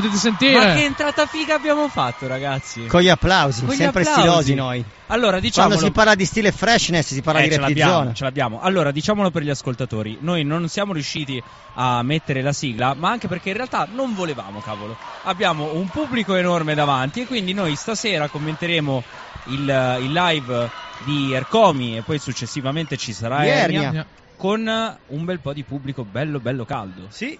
Potete sentire? Ma che entrata figa abbiamo fatto, ragazzi? Con gli applausi, Con gli sempre applausi. stilosi noi. Allora, diciamolo. Quando si parla di stile freshness si parla Eh, di zona. ce l'abbiamo. Allora, diciamolo per gli ascoltatori, noi non siamo riusciti a mettere la sigla, ma anche perché in realtà non volevamo, cavolo. Abbiamo un pubblico enorme davanti e quindi noi stasera commenteremo il, il live di Ercomi e poi successivamente ci sarà Ernia. con un bel po' di pubblico bello bello caldo. Sì,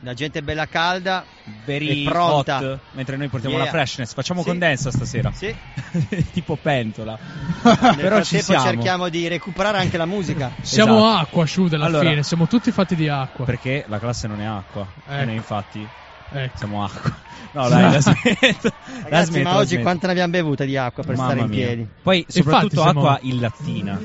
la gente è bella calda. Very È pronta. hot, mentre noi portiamo Yeah. la freshness. Facciamo Sì. condensa stasera. Sì. tipo pentola. Nel Però ci siamo. cerchiamo di recuperare anche la musica. Siamo Esatto. acqua, Shude, alla Allora- fine. Siamo tutti fatti di acqua. Perché la classe non è acqua. E Ecco. noi infatti Ecco. siamo acqua. No, dai, la smetto. la Ragazzi, smetto, ma la oggi smetto. quanta ne abbiamo bevuta di acqua per Mamma stare in mia. piedi? Poi soprattutto siamo- acqua in lattina.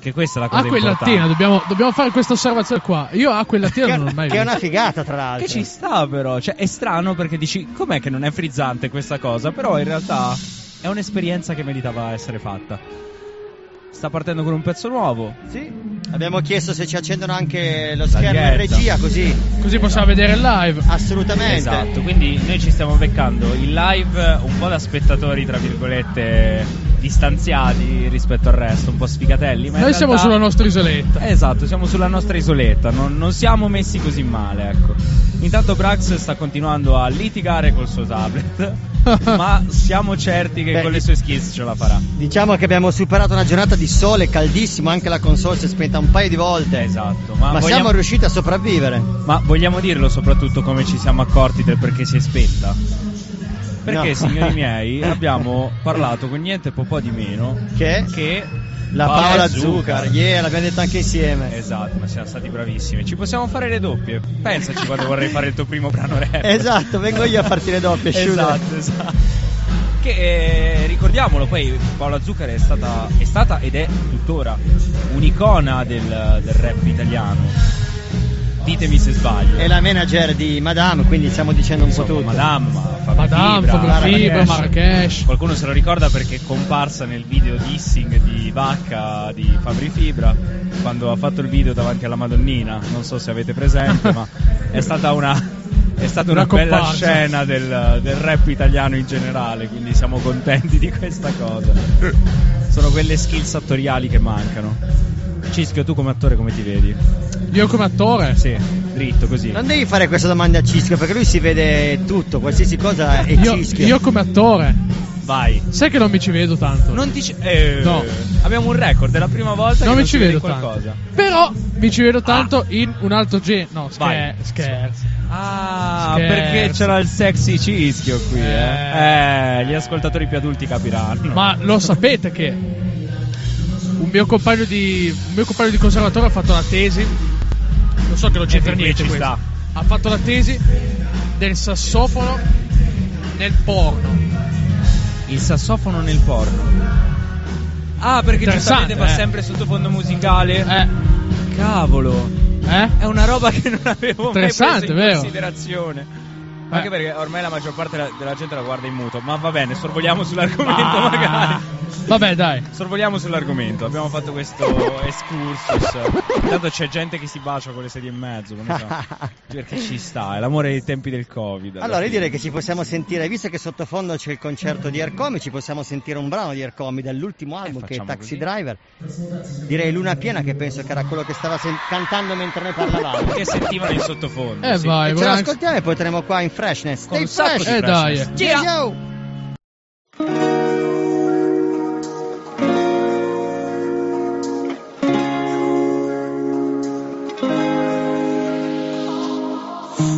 Che questa è la cosa Acqua importante. lattina, dobbiamo, dobbiamo fare questa osservazione qua. Io acqua in lattina Che, non l'ho mai che è una figata, tra l'altro. Che ci sta però, cioè è strano perché dici com'è che non è frizzante questa cosa, però in realtà è un'esperienza che meritava essere fatta. Sta partendo con un pezzo nuovo. Sì. Abbiamo chiesto se ci accendono anche lo schermo in diretta. regia, così. Così possiamo vedere il live. Assolutamente. Esatto, quindi noi ci stiamo beccando il live un po' da spettatori, tra virgolette, distanziati rispetto al resto, un po' sfigatelli. Ma Noi siamo realtà- sulla nostra isoletta. Esatto, siamo sulla nostra isoletta, non, non siamo messi così male, ecco. Intanto Brax sta continuando a litigare col suo tablet, ma siamo certi che Beh, con le sue skills ce la farà. Diciamo che abbiamo superato una giornata di sole caldissimo, anche la console si è spenta un paio di volte. Esatto, ma, Ma vogliamo, siamo riusciti a sopravvivere. ma vogliamo dirlo soprattutto come ci siamo accorti del perché si è spenta? Perché, No. signori miei, abbiamo parlato con niente po' po' di meno Che? che La Paola Zuccar, yeah, l'abbiamo detto anche insieme. Esatto, ma siamo stati bravissimi. Ci possiamo fare le doppie. Pensaci quando vorrei fare il tuo primo brano rap. Esatto, vengo io a farti le doppie, Shude. Esatto, esatto. Che eh, ricordiamolo, poi Paola Zuccar è stata, è stata ed è tuttora un'icona del, del rap italiano. Ditemi se sbaglio. È la manager di Madame, quindi stiamo dicendo un po' Insomma, tutto. Madame, Fabri Madame, Fibra, Fabri Fibra, Marrakesh. Marrakesh. Qualcuno se lo ricorda perché è comparsa nel video dissing di Vacca di Fabri Fibra quando ha fatto il video davanti alla Madonnina. Non so se avete presente, ma è stata una. È stata una, Una bella comparsa. scena del, del rap italiano in generale, quindi siamo contenti di questa cosa. Sono quelle skills attoriali che mancano. Cischio, tu come attore come ti vedi? Io come attore. Sì, dritto così. Non devi fare questa domanda a Cischio, perché lui si vede tutto, qualsiasi cosa è Io, Cischio. io come attore. Vai. Sai che non mi ci vedo tanto. Non ti ci- eh, No. Abbiamo un record, è la prima volta Non che mi ci si vede vedo tanto. qualcosa. Però mi ci vedo tanto in un altro genere. No, Vai. scher- scherzo. Ah, Scherzo. perché c'era il sexy cischio qui, eh. Eh. Eh, gli ascoltatori più adulti capiranno. Ma lo sapete che un mio compagno di un mio compagno di conservatorio ha fatto la tesi. Non so che non c'entra niente ci questo. sta. Ha fatto la tesi del sassofono nel porno. Il sassofono nel porno. Ah, perché giustamente va eh. sempre sottofondo musicale. Eh, Cavolo. eh? È una roba che non avevo mai preso in vero? considerazione. Eh. Anche perché ormai la maggior parte della, della gente la guarda in muto. Ma va bene, sorvoliamo sull'argomento Ah. magari. Vabbè, dai. Sorvoliamo sull'argomento, abbiamo fatto questo excursus. Intanto c'è gente che si bacia con le sedie in mezzo, come sa. perché ci sta, è l'amore dei tempi del Covid. Allora, io direi che ci possiamo sentire, visto che sottofondo c'è il concerto di Ercomi, ci possiamo sentire un brano di Ercomi dall'ultimo album che è Eh, Taxi così. Driver. Direi Luna Piena, che penso che era quello che stava sen- cantando mentre noi parlavamo. che sentivano in sottofondo. Eh, sì. vai, E ce l'ascoltiamo e poi torniamo qua in freshness. Con Stay fresh! di Eh, dai. freshness. Yo, yo!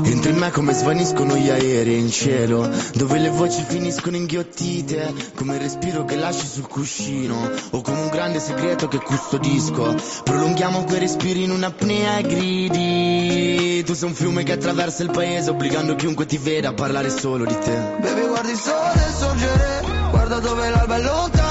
Entro in me come svaniscono gli aerei in cielo Dove le voci finiscono inghiottite Come il respiro che lasci sul cuscino O come un grande segreto che custodisco Prolunghiamo quei respiri in un'apnea e gridi tu sei un fiume che attraversa il paese Obbligando chiunque ti veda a parlare solo di te. Baby guardi il sole sorgere Guarda dove l'alba è lontana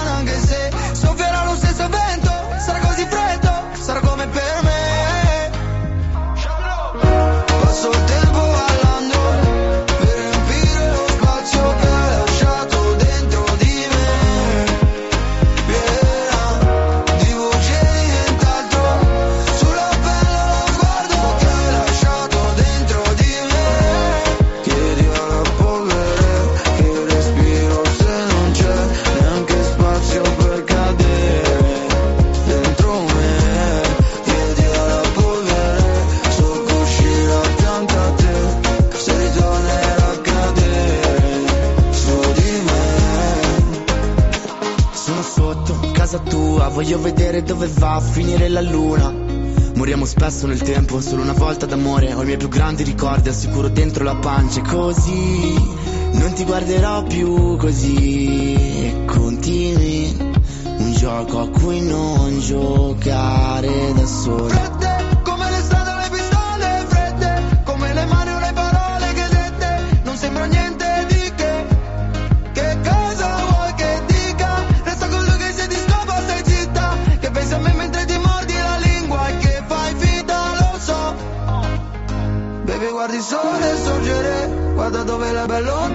Voglio vedere dove va a finire la luna. Moriamo spesso nel tempo, solo una volta d'amore. Ho i miei più grandi ricordi al sicuro dentro la pancia. E così non ti guarderò più così. E continui un gioco a cui non giocare da solo Guarda dove la bella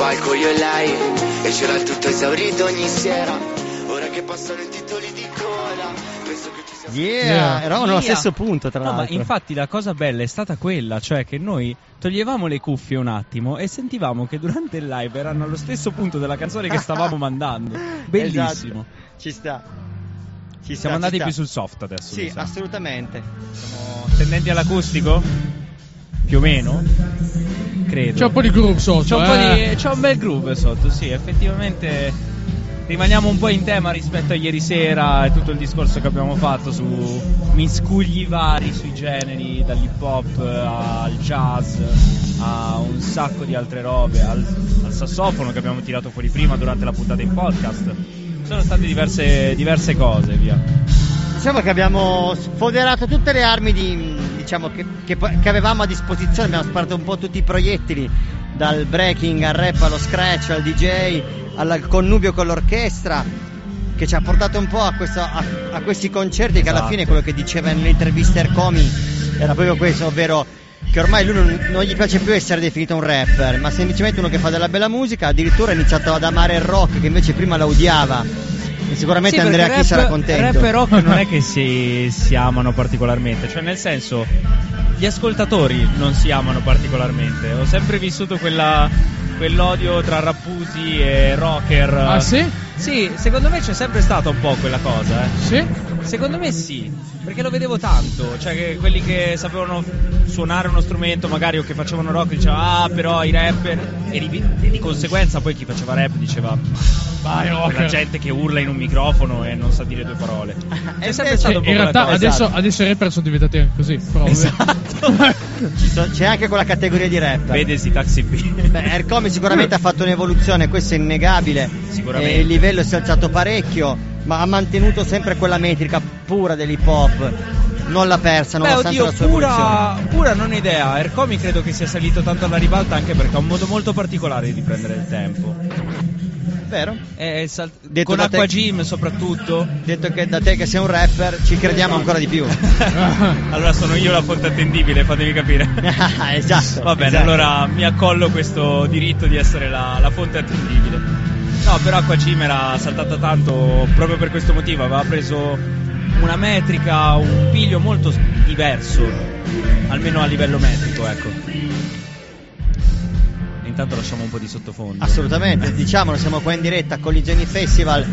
palco io e lei E c'era il tutto esaurito ogni sera Ora che passano i titoli di coda Penso che ci sia Yeah, Yeah. eravamo Yeah. stesso punto, tra No, ma l'altro. infatti la cosa bella è stata quella, cioè che noi toglievamo le cuffie un attimo e sentivamo che durante il live erano allo stesso punto della canzone che stavamo mandando. Bellissimo. Esatto. Ci sta. Ci sta, Siamo andati ci sta. più sul soft adesso. Sì, assolutamente. Siamo tendenti all'acustico? Più o meno? Credo. C'è un po' di groove sotto. C'è un, po' eh. di, c'è un bel groove sotto, sì, effettivamente rimaniamo un po' in tema rispetto a ieri sera e tutto il discorso che abbiamo fatto su miscugli vari sui generi, dall'hip hop al jazz a un sacco di altre robe, al, al sassofono che abbiamo tirato fuori prima durante la puntata in podcast. Sono state diverse, diverse cose, via. Diciamo che abbiamo sfoderato tutte le armi di- diciamo, che, che che avevamo a disposizione, abbiamo sparato un po' tutti i proiettili, dal breaking al rap allo scratch al DJ, al, connubio con l'orchestra, che ci ha portato un po' a, questo- a- a questi concerti che alla Esatto. fine quello che diceva nelle interviste Ercomi era proprio questo, ovvero che ormai lui non, non gli piace più essere definito un rapper, ma semplicemente uno che fa della bella musica, addirittura ha iniziato ad amare il rock che invece prima la odiava. E sicuramente Sì, Andrea Chi sarà contento. Rap e rock non è che si, si amano particolarmente, cioè nel senso gli ascoltatori non si amano particolarmente. Ho sempre vissuto quella, quell'odio tra rapputi e rocker. Ah, sì? Sì, secondo me c'è sempre stata un po' quella cosa, eh. Sì? Secondo me sì, perché lo vedevo tanto, cioè che quelli che sapevano suonare uno strumento magari o che facevano rock dicevano ah però i rapper e di, e di conseguenza poi chi faceva rap diceva Vai, quella rocker. gente che urla in un microfono e non sa dire due parole. C'è E sempre invece- stato un po' in realtà cosa. adesso, Esatto. adesso i rapper sono diventati anche così. Però. Esatto. So- c'è anche quella categoria di rap. Vedesi Taxi B. Beh, Ercomi sicuramente ha fatto un'evoluzione, questo è innegabile. Sicuramente. E il livello si è alzato parecchio, ma ha mantenuto sempre quella metrica pura dell'ip hop. Non l'ha persa, Beh, nonostante oddio, la sua pura, evoluzione. pura non idea. Ercomi credo che sia salito tanto alla ribalta anche perché ha un modo molto particolare di prendere il tempo. Vero? È sal- Detto con te- Acqua Gym soprattutto. Detto che da te che sei un rapper, ci crediamo ancora di più. allora sono io la fonte attendibile, fatemi capire. esatto. Va bene, esatto. allora mi accollo questo diritto di essere la, la fonte attendibile. No, però Acqua Gym era saltata tanto proprio per questo motivo, aveva preso una metrica, un piglio molto diverso, almeno a livello metrico, ecco. Intanto lasciamo un po' di sottofondo. Assolutamente, diciamolo, siamo qua in diretta a Collisioni Festival,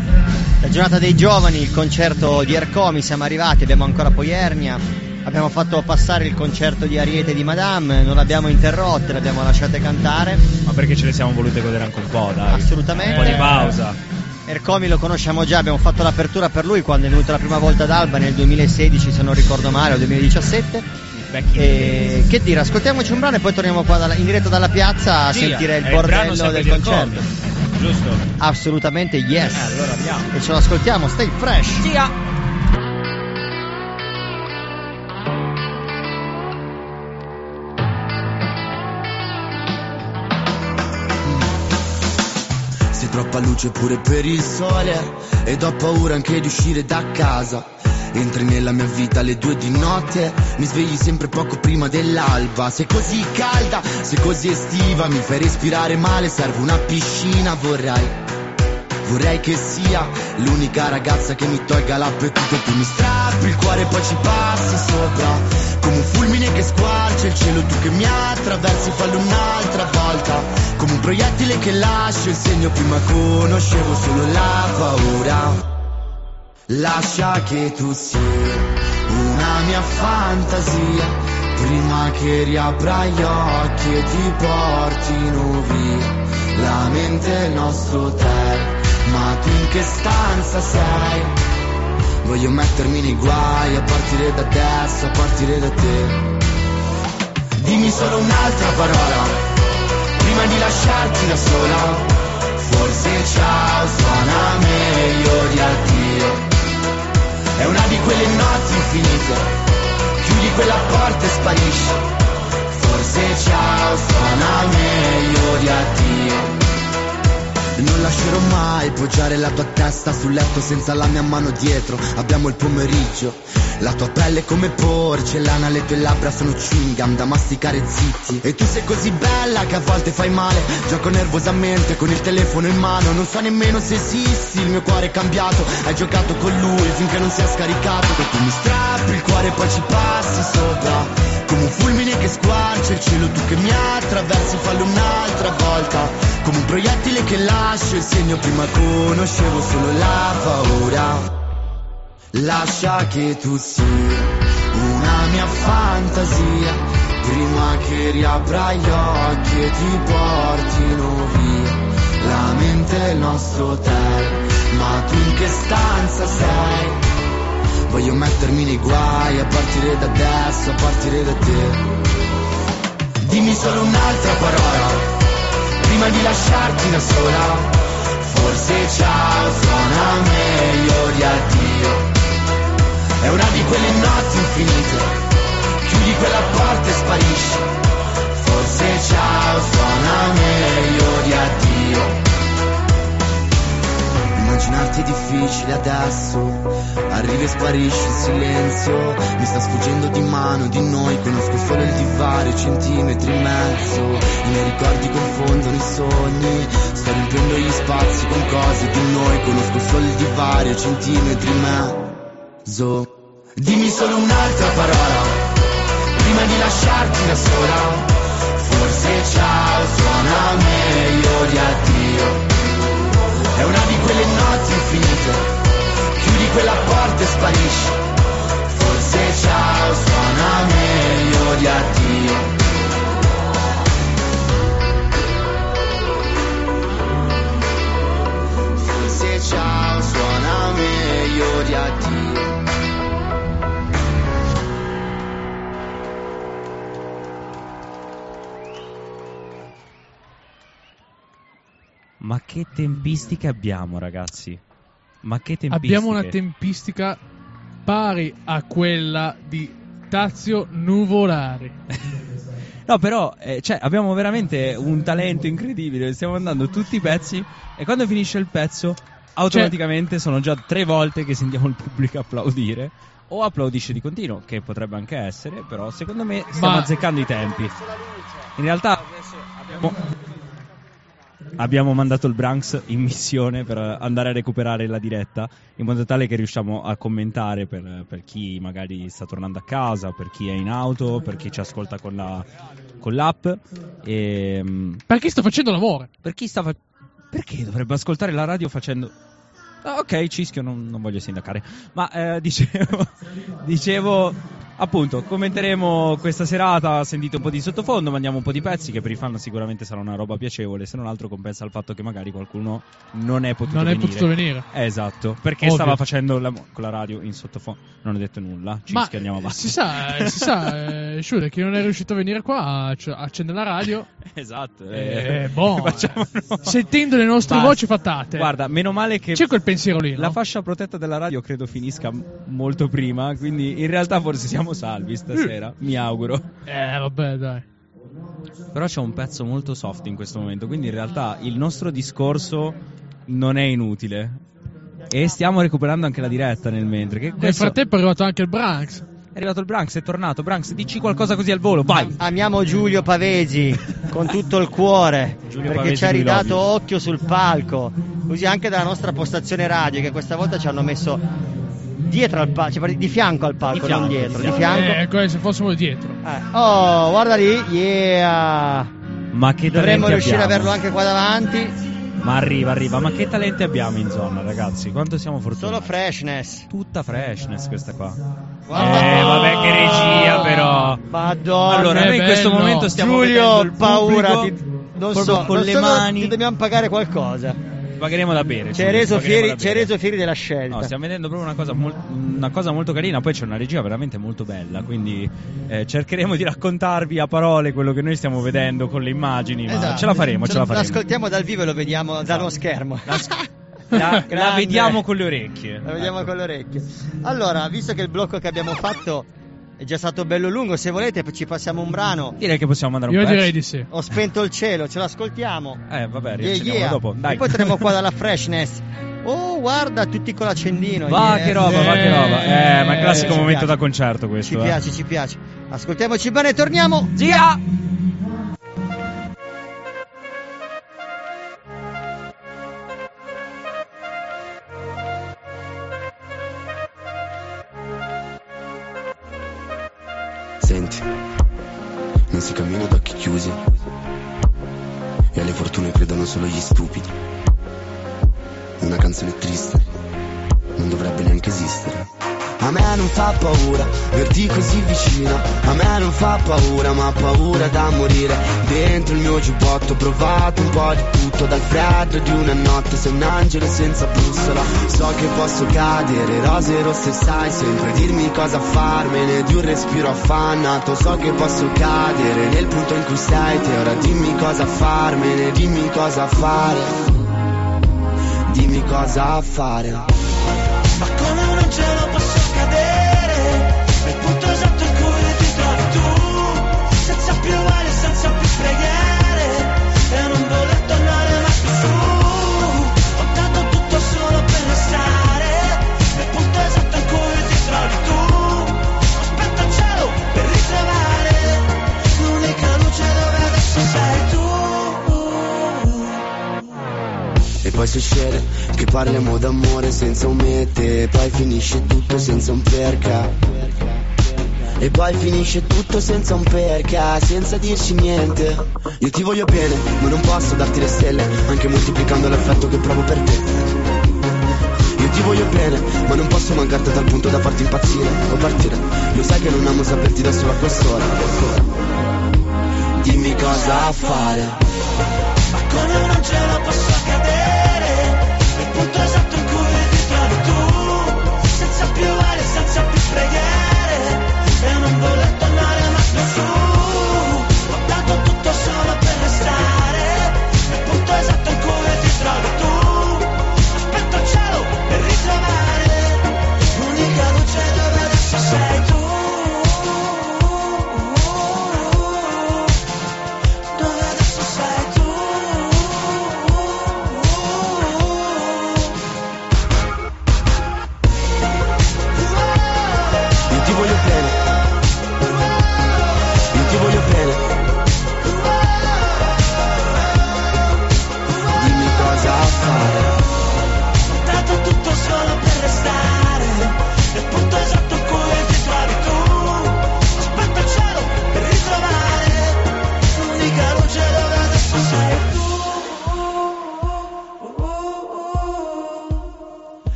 la giornata dei giovani, il concerto di Ercomi, siamo arrivati, abbiamo ancora poi Ernia, abbiamo fatto passare il concerto di Ariete di Madame, non l'abbiamo interrotte, l'abbiamo lasciate cantare, Ma perché ce le siamo volute godere anche un po', dai. Assolutamente. Un po' di pausa. Ercomi lo conosciamo già, abbiamo fatto l'apertura per lui quando è venuto la prima volta ad Alba nel 2016 se non ricordo male o 2017. Vecchi E che dire, ascoltiamoci un brano e poi torniamo qua dalla- in diretta dalla piazza a Sì, sentire il brano bordello del concerto. Giusto? Assolutamente yes. Eh, allora andiamo. E ce lo ascoltiamo, stay fresh. Sia! Troppa luce pure per il sole Ed ho paura anche di uscire da casa. Entri nella mia vita alle due di notte Mi svegli sempre poco prima dell'alba. Sei così calda, sei così estiva Mi fai respirare male, serve una piscina Vorrei Vorrei che sia l'unica ragazza che mi tolga l'appetito Tu mi strappi il cuore e poi ci passi sopra. Come un fulmine che squarcia il cielo Tu che mi attraversi fallo un'altra volta. Come un proiettile che lascio il segno Prima conoscevo solo la paura. Lascia che tu sia una mia fantasia Prima che riapra gli occhi e ti portino via La mente è il nostro hotel ma tu in che stanza sei? Voglio mettermi nei guai a partire da adesso, a partire da te. Dimmi solo un'altra parola, prima di lasciarti da sola. Forse ciao suona meglio di addio. È una di quelle notti infinite, chiudi quella porta e sparisci. Forse ciao suona meglio di addio. Non lascerò mai poggiare la tua testa sul letto senza la mia mano dietro. Abbiamo il pomeriggio. La tua pelle è come porcellana, le tue labbra sono chewing da masticare zitti. E tu sei così bella che a volte fai male. Gioco nervosamente con il telefono in mano. Non so nemmeno se esisti, il mio cuore è cambiato. Hai giocato con lui finché non si è scaricato. E tu mi strappi il cuore e poi ci passi sopra. Come un fulmine che squarcia il cielo, tu che mi attraversi, fallo un'altra volta. Come un proiettile che lascio il segno, prima conoscevo solo la paura. Lascia che tu sia una mia fantasia, prima che riapra gli occhi e ti portino via. La mente è il nostro hotel, ma tu in che stanza sei? Voglio mettermi nei guai a partire da adesso, a partire da te. Dimmi solo un'altra parola, prima di lasciarti da sola. Forse ciao suona meglio di addio. È una di quelle notti infinite, chiudi quella porta e sparisci. Forse ciao suona meglio di addio. Immaginarti difficile adesso. Arrivi e sparisci in silenzio. Mi sta sfuggendo di mano di noi. Conosco solo il divario, centimetri in mezzo. I miei ricordi confondono i sogni. Sto riempiendo gli spazi con cose di noi. Conosco solo il divario, centimetri in mezzo. Dimmi solo un'altra parola Prima di lasciarti da sola. Forse ciao suona meglio di addio è una di quelle notti infinite, chiudi quella porta e sparisci. Forse ciao suona meglio di addio. Forse ciao Ma che tempistiche abbiamo, ragazzi? Ma che tempistiche? Abbiamo una tempistica pari a quella di Tazio Nuvolari. No, però, eh, cioè, abbiamo veramente un talento incredibile. Stiamo andando tutti i pezzi e quando finisce il pezzo, automaticamente sono già tre volte che sentiamo il pubblico applaudire. O applaudisce di continuo, che potrebbe anche essere, però secondo me stiamo Ma- azzeccando i tempi. In realtà adesso abbiamo, abbiamo mandato il Branks in missione per andare a recuperare la diretta, in modo tale che riusciamo a commentare per, per chi magari sta tornando a casa, per chi è in auto, per chi ci ascolta con, la, con l'app. E, mm, Perché sto facendo l'amore? per chi sta fa- Perché dovrebbe ascoltare la radio facendo. Ah, ok, cischio, non, non voglio sindacare. Ma eh, dicevo, dicevo, appunto, commenteremo questa serata. Sentite un po' di sottofondo, mandiamo un po' di pezzi che per i fan sicuramente sarà una roba piacevole. Se non altro compensa il fatto che magari qualcuno non è potuto Non è venire. potuto venire. Eh, esatto, perché Ovvio. stava facendo la- con la radio in sottofondo. Non ho detto nulla. Ma Cischio, andiamo avanti. si sa, eh, si sa, eh, Shure, che non è riuscito a venire qua, ac- accende la radio. esatto. Eh, boh, facciamo eh, sentendo le nostre Basta. voci fatate. Guarda, meno male che C'è quel pensiero lì? La fascia protetta della radio credo finisca molto prima, quindi in realtà forse siamo salvi stasera, mi auguro. Eh, vabbè, dai. Però c'è un pezzo molto soft in questo momento, quindi in realtà il nostro discorso non è inutile. E stiamo recuperando anche la diretta nel mentre. Che Nel questo- frattempo è arrivato anche il Branks. È arrivato il Branks, è tornato. Branks, dici qualcosa così al volo, vai! Amiamo Giulio Pavesi con tutto il cuore Giulio perché Pavesi, ci ha ridato occhio sul palco. Così anche dalla nostra postazione radio che questa volta ci hanno messo dietro al palco, cioè di fianco al palco, Di fianco, non dietro, di di fianco. fianco. Eh, come se fossimo dietro. Eh, Oh, guarda lì, yeah. Ma che Dovremmo riuscire abbiamo? averlo anche qua davanti. Ma arriva, arriva. Ma che talenti abbiamo in zona, ragazzi? Quanto siamo Solo fortunati? freshness. Tutta freshness questa qua. Guarda. Eh, vabbè, che regia però. Madonna. Allora, noi in questo momento stiamo Giulio, il paura, pubblico ti- non so, con non le so, mani. ti dobbiamo pagare qualcosa. Pagheremo da bere. Ci hai reso, reso fieri della scelta. No, stiamo vedendo proprio una cosa, mol- una cosa molto carina. Poi c'è una regia veramente molto bella. Quindi eh, cercheremo di raccontarvi a parole quello che noi stiamo vedendo con le immagini. Ma Esatto. ce la faremo, ce la Lo faremo. ascoltiamo dal vivo e lo vediamo dallo schermo. La, la- la vediamo con le orecchie. La vediamo con le orecchie. Allora, visto che il blocco che abbiamo fatto è già stato bello lungo, se volete ci passiamo un brano. Direi che possiamo mandare un Io pezzo. direi di sì. Ho spento il cielo, ce l'ascoltiamo. Eh, vabbè, Yeah, riaccendiamo yeah. dopo. Dai. E poi torniamo qua dalla freshness. Oh, guarda, tutti con l'accendino. Va yeah. che roba, va che roba. Eh, ma è il classico ci momento piace. da concerto questo. Ci eh. piace, ci piace. Ascoltiamoci bene e torniamo. Zia! Non si cammina ad occhi chiusi e alle fortune credono solo gli stupidi. Una canzone triste non dovrebbe neanche esistere. A me non fa paura verti così vicino, a me non fa paura ma paura da morire. Dentro il mio giubbotto ho provato un po' di tutto, dal freddo di una notte sei un angelo senza bussola. So che posso cadere, rose rosse sai sempre dirmi cosa farmene di un respiro affannato. So che posso cadere nel punto in cui sei te, ora dimmi cosa farmene, dimmi cosa fare. Dimmi cosa fare. Ma come poi succede che parliamo d'amore senza un mete poi finisce tutto senza un perca E poi finisce tutto senza un perca Senza dirci niente. Io ti voglio bene ma non posso darti le stelle Anche moltiplicando l'affetto che provo per te. Io ti voglio bene ma non posso mancarti a tal punto da farti impazzire O partire. Lo sai che non amo saperti da solo a quest'ora. Dimmi cosa fare. Ma come un angelo posso cadere Nel punto esatto in cui ti trovi tu Senza più vale, senza più preghiere. E non voler tornare mai più su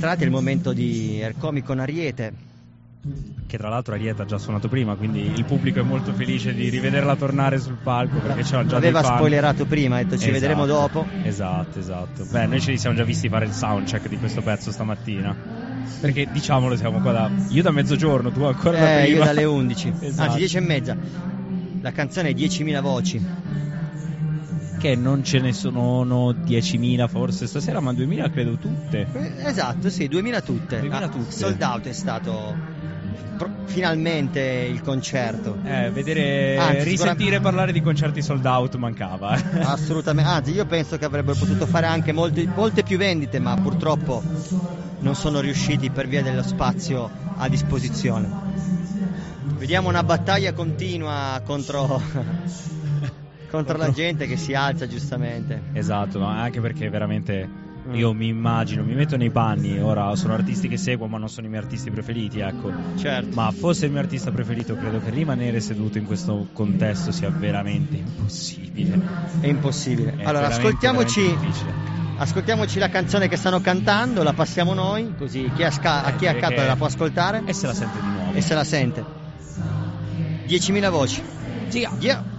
Rientrati, è il momento di Ercomi con Ariete. che tra l'altro Arieta ha già suonato prima, quindi il pubblico è molto felice di rivederla tornare sul palco perché c'era già Aveva spoilerato prima, ha detto ci Esatto, vedremo dopo. Esatto, esatto. Beh, noi ce li siamo già visti fare il soundcheck di questo pezzo stamattina. Perché diciamolo, siamo qua da. Io da mezzogiorno, tu ancora da Eh, prima. io dalle 11, Esatto. anzi 10 e mezza. La canzone è 10.000 voci. Che non ce ne sono 10.000 forse stasera, ma 2.000 credo tutte. Eh, Esatto, sì, 2000 tutte. 2000 Ah, tutte. Sold out è stato finalmente il concerto. Eh, vedere, Anzi, risentire parlare di concerti sold out mancava. Assolutamente, anzi io penso che avrebbero potuto fare anche molti- molte più vendite, ma purtroppo non sono riusciti per via dello spazio a disposizione. Vediamo una battaglia continua contro, contro la gente che si alza giustamente. Esatto, no, anche perché veramente Mm. io mi immagino, mi metto nei panni, ora sono artisti che seguo ma non sono i miei artisti preferiti, ecco. Certo. Ma fosse il mio artista preferito, credo che rimanere seduto in questo contesto sia veramente impossibile. È impossibile. È allora, veramente, ascoltiamoci, veramente ascoltiamoci la canzone che stanno cantando, la passiamo noi, così chi, ha sca- a chi è accanto la può ascoltare E se la sente di nuovo. e se la sente. 10.000 voci. Gia. Yeah.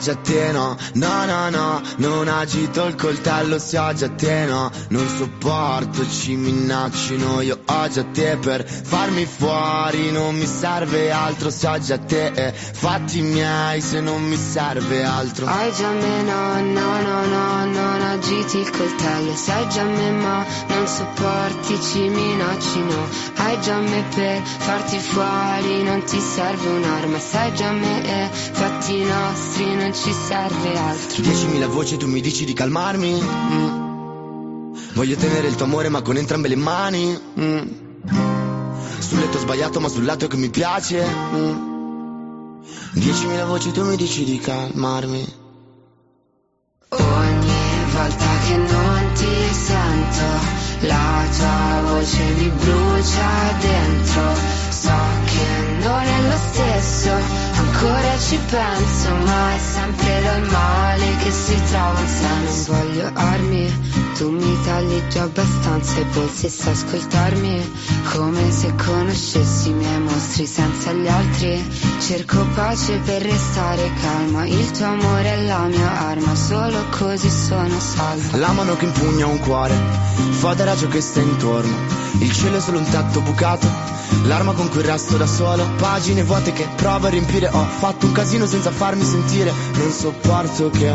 Oggi a no, no no no, non agito il coltello se oggi a te no, non sopporto, ci minaccino io oggi a te per farmi fuori, non mi serve altro se oggi a te, eh, fatti miei se non mi serve altro. Hai già me no, no, no, no, non agiti il coltello. Sai già me ma non sopporti, ci minacci no. Hai già me per farti fuori, non ti serve un'arma. Sai già me e fatti nostri, non ci serve altro. 10.000 voci tu mi dici di calmarmi? Mm. Voglio tenere il tuo amore ma con entrambe le mani mm. Sul letto sbagliato ma sul lato che mi piace mm. 10.000 voci tu mi dici di calmarmi Ogni volta che non ti sento La tua voce mi brucia dentro So che non è lo stesso Ancora ci penso Ma è sempre dal male che si trova un senso Non voglio armi Tu mi tagli già abbastanza e sai ascoltarmi Come se conoscessi i miei mostri senza gli altri. Cerco pace per restare calma Il tuo amore è la mia arma Solo così sono salva. La mano che impugna un cuore Fodera ciò che sta intorno. Il cielo è solo un tetto bucato L'arma con cui resto da solo. Pagine vuote che provo a riempire Ho fatto un casino senza farmi sentire. Non sopporto che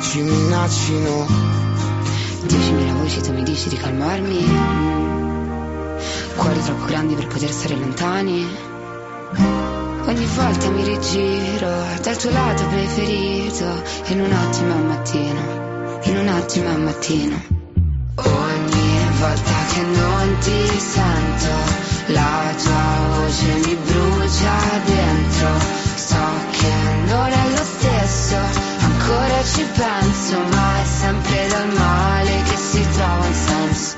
ci minaccino 10.000 voci tu mi dici di calmarmi. Cuori troppo grandi per poter stare lontani? Ogni volta mi rigiro dal tuo lato preferito. In un attimo al mattino. In un attimo al mattino. Ogni volta che non ti sento La tua voce mi brucia dentro So che non è lo stesso. Ancora ci penso Ma è sempre dal male che si trova un senso.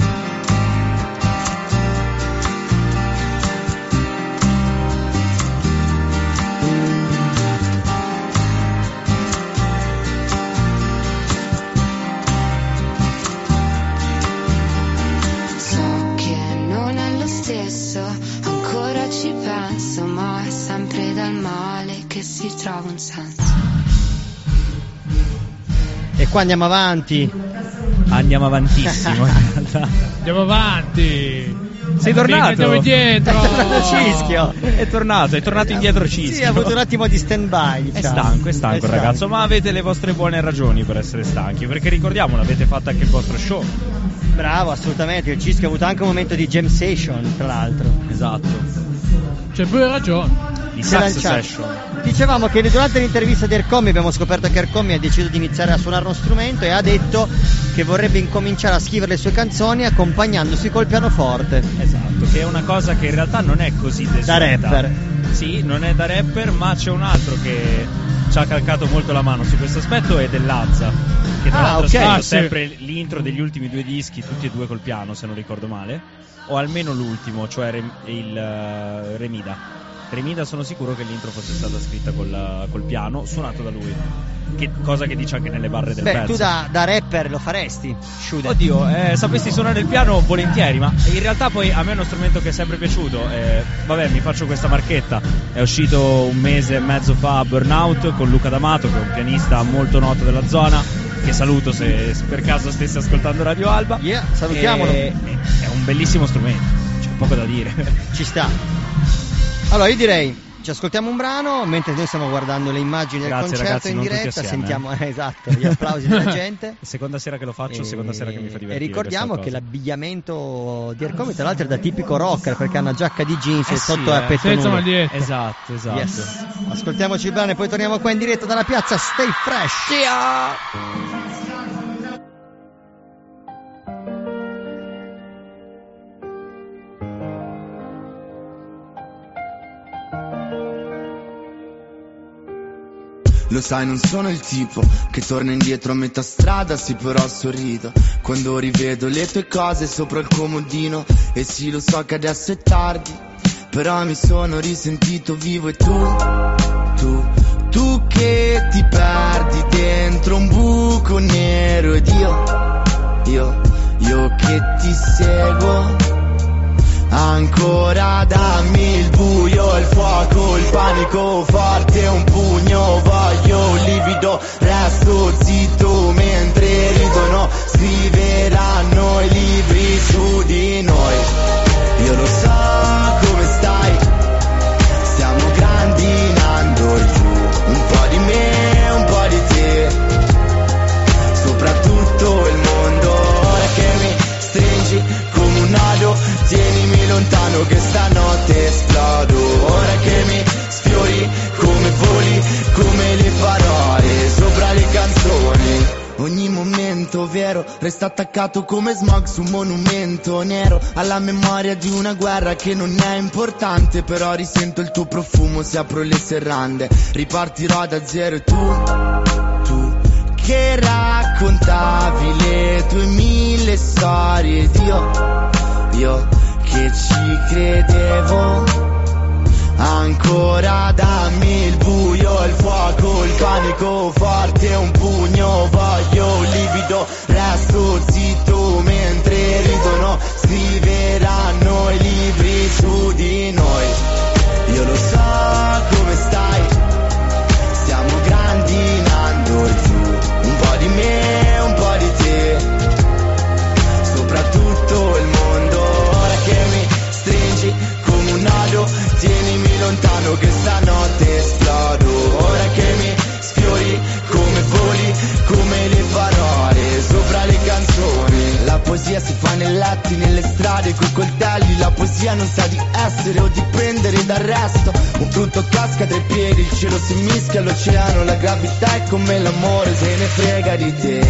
So che non è lo stesso, ancora ci penso, ma è sempre dal male che si trova un senso. E qua andiamo avanti. Andiamo avantissimo. Andiamo avanti. Sei tornato? Andiamo indietro. È tornato Cischio. È tornato, è tornato indietro Cischio. Sì, ha avuto un attimo di stand by. È stanco, è stanco ragazzo, ma avete le vostre buone ragioni per essere stanchi, perché ricordiamolo, avete fatto anche il vostro show. Bravo, assolutamente. Il Cischio ha avuto anche un momento di jam session, tra l'altro. Esatto. C'è pure ragione. Di sax session. Dicevamo che durante l'intervista di Ercomi abbiamo scoperto che Ercomi ha deciso di iniziare a suonare uno strumento e ha detto che vorrebbe incominciare a scrivere le sue canzoni accompagnandosi col pianoforte. Esatto, che è una cosa che in realtà non è così Da desueta. rapper. Sì, non è da rapper, ma c'è un altro che ci ha calcato molto la mano su questo aspetto ed è Lazza. Che tra Ah, l'altro ok. ha scritto Ah, sì. sempre l'intro degli ultimi due dischi, tutti e due col piano, se non ricordo male. o almeno l'ultimo, cioè il eh, Remida. Remida sono sicuro che l'intro fosse stata scritta col, col piano, suonato da lui. Che, cosa che dice anche nelle barre del Beh, pezzo. tu da, da rapper lo faresti, Shude. Oddio, eh, sapessi suonare il piano volentieri, ma in realtà poi a me è uno strumento che è sempre piaciuto. eh, vabbè, mi faccio questa marchetta. È uscito un mese e mezzo fa a Burnout con Luca D'Amato, che è un pianista molto noto della zona. Che saluto se se per caso stesse ascoltando Radio Alba. Yeah, salutiamolo. E- è un bellissimo strumento, c'è poco da dire. Ci sta. Allora, io direi, ci ascoltiamo un brano mentre noi stiamo guardando le immagini del Grazie, concerto ragazzi, in diretta. Sentiamo, eh, esatto, gli applausi della gente. Seconda sera che lo faccio, seconda sera che mi fa E divertire. ricordiamo questa che cosa. l'abbigliamento di Ercomi, tra l'altro, è da tipico rocker perché ha una giacca di jeans Eh e sì, sotto è eh. Senza maglietta. Esatto, esatto. Yes. Ascoltiamoci il brano e poi torniamo qua in diretta dalla piazza Stay Fresh. Lo sai, non sono il tipo che torna indietro a metà strada, sì però sorrido quando rivedo le tue cose sopra il comodino. E sì, lo so che adesso è tardi, però mi sono risentito vivo e tu, tu, tu che ti perdi dentro un buco nero ed io, io, io che ti seguo. Ancora dammi il buio, il fuoco, il panico forte, un pugno, voglio livido, resto zitto mentre ridono, scriveranno i libri su di noi. Io lo so lontano che stanotte esplodo. Ora che mi sfiori come voli come le parole sopra le canzoni. Ogni momento vero resta attaccato come smog su un monumento nero. Alla memoria di una guerra che non è importante però risento il tuo profumo se apro le serrande. Ripartirò da zero e tu tu che raccontavi le tue mille storie. Io, io che ci credevo. Ancora dammi il buio, il fuoco, il panico forte, un pugno, voglio livido, resto zitto mentre ridono, scriveranno i libri su di noi. Lontano che stanotte esplodo, ora che mi sfiori come voli, come le parole sopra le canzoni. La poesia si fa nei letti, nelle strade, coi coltelli, la poesia non sa di essere o dipendere dal resto. Un frutto casca dai piedi, il cielo si mischia all'oceano, la gravità è come l'amore, se ne frega di te.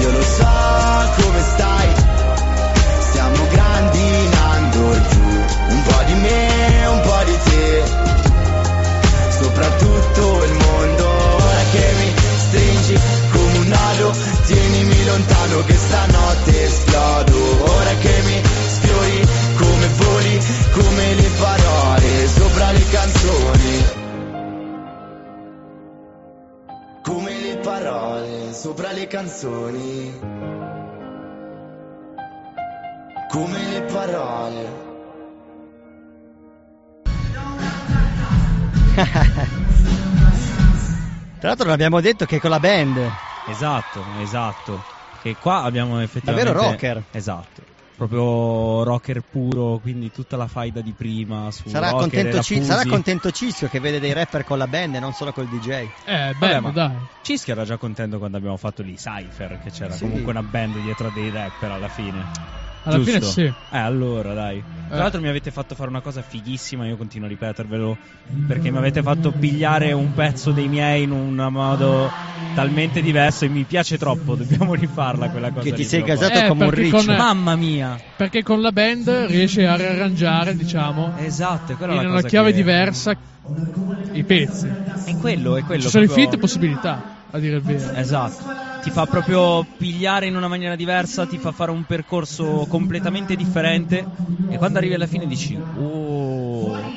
Io lo so come stai, stiamo grandinando giù, un po' di me, soprattutto il mondo ora che mi stringi come un nodo, tienimi lontano che stanotte esplodo, ora che mi sfiori come voli, come le parole sopra le canzoni. Come le parole sopra le canzoni. Come le parole. Tra l'altro non abbiamo detto che con la band. Esatto, esatto. Che qua abbiamo effettivamente. Davvero rocker. Esatto. Proprio rocker puro, quindi tutta la faida di prima su Sarà rocker contento, Ci- sarà contento Cischio che vede dei rapper con la band e non solo col DJ. Eh, bello, ma dai. Cischio era già contento quando abbiamo fatto lì Cypher, che c'era Sì. comunque una band dietro a dei rapper alla fine. Alla Giusto? fine sì. Eh, allora dai. Tra Eh. l'altro mi avete fatto fare una cosa fighissima, io continuo a ripetervelo, perché mi avete fatto pigliare un pezzo dei miei in un modo talmente diverso e mi piace troppo, dobbiamo rifarla quella cosa Che ti sei casato Eh, come un riccio. con- Mamma mia! Perché con la band riesce a riarrangiare, diciamo, Esatto, in la una cosa chiave che- diversa i pezzi. È quello, è quello. Ci sono proprio- infinite possibilità, a dire il vero. Esatto. Ti fa proprio pigliare in una maniera diversa, ti fa fare un percorso completamente differente e quando arrivi alla fine dici oh,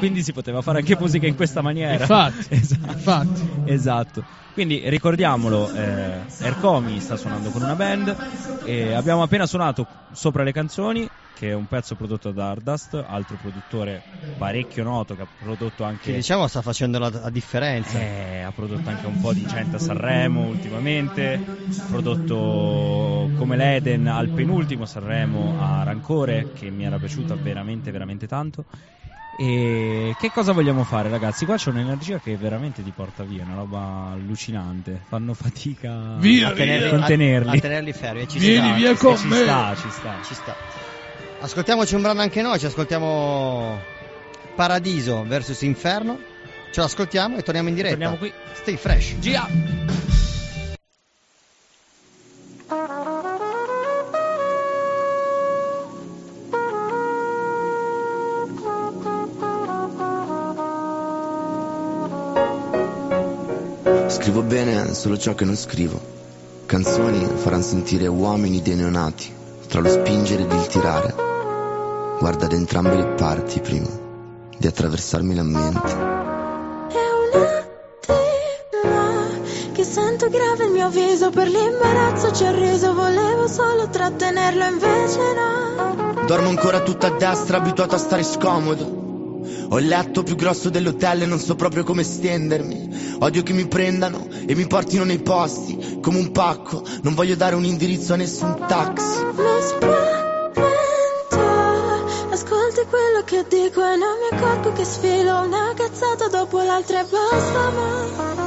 quindi si poteva fare anche musica in questa maniera. Infatti, esatto. infatti. Esatto. Quindi ricordiamolo, eh, Ercomi sta suonando con una band e abbiamo appena suonato Sopra le canzoni, che è un pezzo prodotto da Ardust, altro produttore parecchio noto che ha prodotto Che anche diciamo sta facendo la, la differenza. eh, ha prodotto anche un po' di gente a Sanremo ultimamente, ha prodotto come l'Eden al penultimo Sanremo a Rancore, che mi era piaciuta veramente, veramente tanto. E che cosa vogliamo fare, ragazzi? Qua c'è un'energia che veramente ti porta via, una roba allucinante. Fanno fatica Via, a via. contenerli. A tenerli fermi. e Ci Vieni sta, via ci con ci me. sta, ci sta. Ci sta. Ascoltiamoci un brano anche noi, ci ascoltiamo Paradiso versus Inferno. Ce l'ascoltiamo e torniamo in diretta. Torniamo qui. Stay fresh. Gia! Scrivo bene solo ciò che non scrivo. Canzoni faranno sentire uomini dei neonati, tra lo spingere ed il tirare. Guarda da entrambe le parti prima di attraversarmi la mente. È un attimo che sento grave il mio viso per l'imbarazzo ci ho riso volevo solo trattenerlo invece no Dormo ancora tutta a destra, abituato a stare scomodo. Ho il letto più grosso dell'hotel e non so proprio come stendermi. Odio che mi prendano e mi portino nei posti come un pacco. Non voglio dare un indirizzo a nessun taxi. mi spavento ascolti quello che dico e non mi accorgo che sfilo una cazzata dopo l'altra e basta ma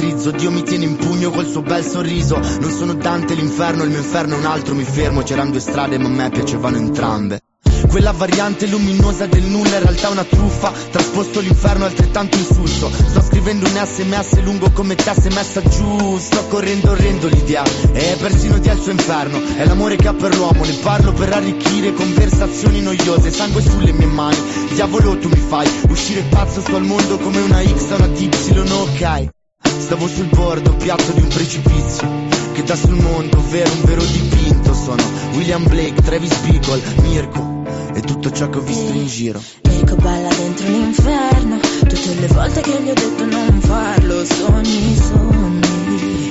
cicatrizzo. Dio mi tiene in pugno col suo bel sorriso. Non sono Dante l'inferno, il mio inferno è un altro. Mi fermo, c'erano due strade, ma a me piacevano entrambe. Quella variante luminosa del nulla in realtà una truffa Trasposto l'inferno è altrettanto insulso Sto scrivendo un sms lungo come te sei messa giù Sto correndo orrendo l'idea E persino Dio ha il suo inferno È l'amore che ha per l'uomo Ne parlo per arricchire conversazioni noiose Sangue sulle mie mani Diavolo tu mi fai Uscire pazzo sto al mondo come una X o una Y ok Stavo sul bordo, piatto di un precipizio Che dà sul mondo, ovvero un vero dipinto. Sono William Blake, Travis Bickle, Mirko E tutto ciò che ho visto in giro. Mirko balla dentro l'inferno Tutte le volte che gli ho detto non farlo Sogni, sogni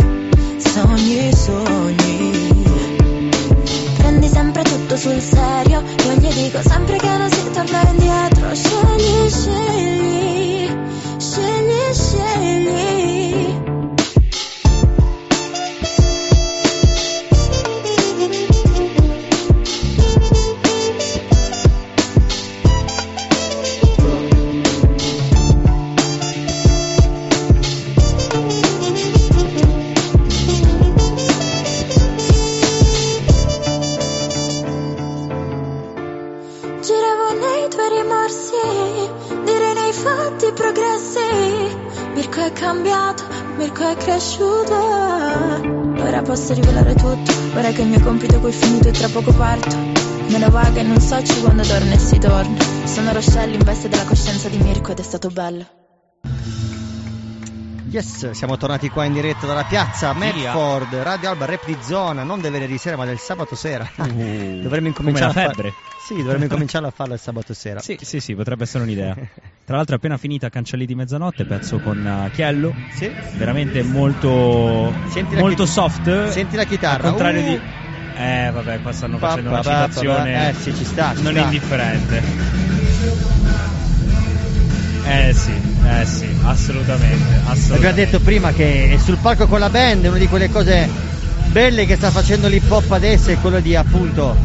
Sogni, sogni. Prendi sempre tutto sul serio Io gli dico sempre che non si torna indietro. Scegli, scegli Scegli, scegli vaga e non so ci quando torna e si torna. Sono Rochelle in veste della coscienza di Mirko ed è stato bello. Yes, siamo tornati qua in diretta dalla piazza Medford, Radio Alba, rap di zona, non del venerdì sera ma del sabato sera. Uh, dovremmo incominciare come a la far-. Sì, dovremmo incominciare a farlo il sabato sera. Sì, sì, sì, potrebbe essere un'idea. Tra l'altro è appena finita Cancelli di mezzanotte, pezzo con uh, Chiello, Sì. veramente molto Senti molto chi- soft. Senti la chitarra. Al contrario Uh. di Eh, vabbè, qua stanno facendo pa, una pa, pa, citazione pa. Eh, sì, ci sta, ci non sta. indifferente. Eh sì, eh sì, assolutamente, assolutamente. Abbiamo detto prima che sul palco con la band, una di quelle cose belle che sta facendo l'hip hop adesso è quello di appunto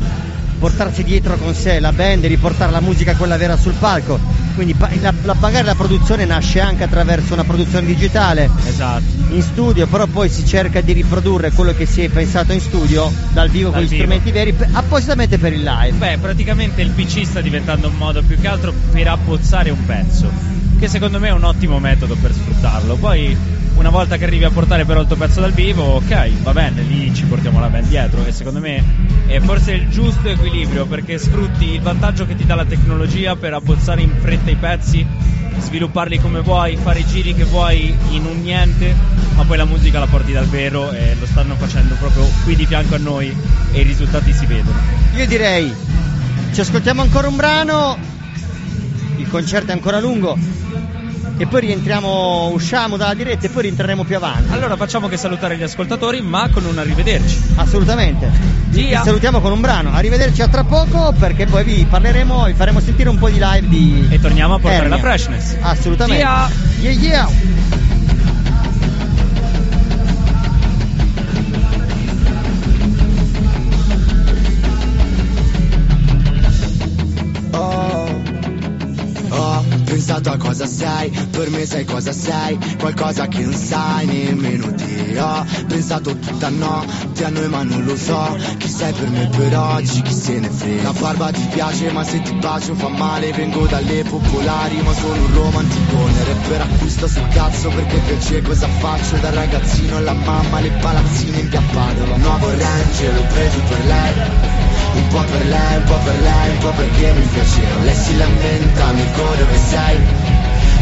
portarsi dietro con sé la band e riportare la musica quella vera sul palco. quindi la, la- magari la produzione nasce anche attraverso una produzione digitale Esatto. in studio, però poi si cerca di riprodurre quello che si è pensato in studio dal vivo Dal con gli vivo. strumenti veri, appositamente per il live. Beh, praticamente il PC sta diventando un modo più che altro per abbozzare un pezzo, che secondo me è un ottimo metodo per sfruttarlo. Poi, una volta che arrivi a portare però il tuo pezzo dal vivo, ok, va bene, lì ci portiamo la band dietro e secondo me è forse il giusto equilibrio perché sfrutti il vantaggio che ti dà la tecnologia per abbozzare in fretta i pezzi, svilupparli come vuoi, fare i giri che vuoi in un niente, ma poi la musica la porti dal vero e lo stanno facendo proprio qui di fianco a noi e i risultati si vedono. Io direi, ci ascoltiamo ancora un brano, il concerto è ancora lungo e poi rientriamo, usciamo dalla diretta e poi rientreremo più avanti. Allora facciamo che salutare gli ascoltatori, ma con un arrivederci. Assolutamente. Vi Via. salutiamo con un brano. Arrivederci a tra poco perché poi vi parleremo, vi faremo sentire un po' di live di E torniamo a portare Ernia. la freshness. Assolutamente. Via. Yeah, yeah. Pensato a cosa sei, per me sai cosa sei, qualcosa che non sai nemmeno te. Ho pensato tutta notte a noi ma non lo so, chi sei per me per oggi, chi se ne frega. La barba ti piace ma se ti bacio fa male, vengo dalle popolari ma sono un romanticone. Rapper acquisto sul cazzo perché piace cosa faccio, da ragazzino alla mamma, le palazzine in via Padova. Nuovo range l'ho preso per lei. Un po' per lei, un po' per lei, un po' perché mi piaceva. Lei si lamenta, Mirko dove sei?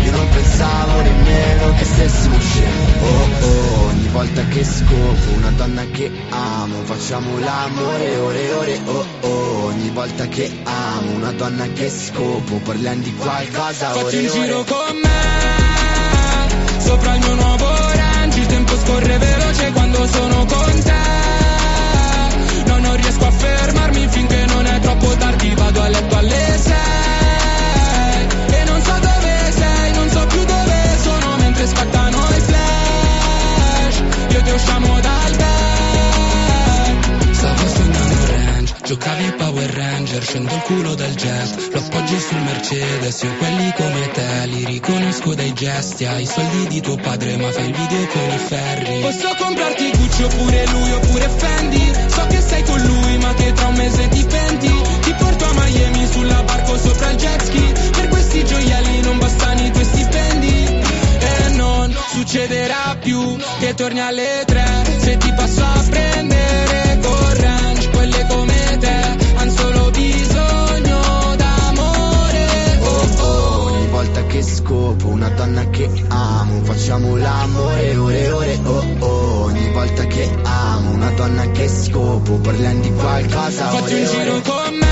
Io non pensavo nemmeno che stessimo scemo Oh oh, ogni volta che scopo una donna che amo Facciamo l'amore ore ore. Oh oh Ogni volta che amo una donna che scopo Parliamo di qualcosa Fatti ore e un giro ore con me Sopra il mio nuovo range. Il tempo scorre veloce quando sono con te fermarmi finché non è troppo tardi Vado a letto alle sei. E non so dove sei, non so più dove sono Mentre scattano i flash. Io ti usciamo dal bed Stavo sognando range, giocavi Power Ranger, scendo il culo dal jet, lo appoggio sul Mercedes, io quelli come te li riconosco dai gesti, hai i soldi di tuo padre ma fai il video con i ferri. Posso comprarti Gucci oppure lui oppure Fendi, so che sei con lui ma che tra un mese ti penti, ti porto a Miami sulla barco sopra il jet ski, per questi gioielli non bastano i tuoi stipendi. E non succederà più che torni alle tre. Se ti passo a prendere con range Quelle come te han solo bisogno d'amore. Oh oh. Ogni volta che scopo una donna che amo Facciamo l'amore ore ore oh oh volta che amo una donna che scopo Parliamo di qualcosa Fatti un giro con me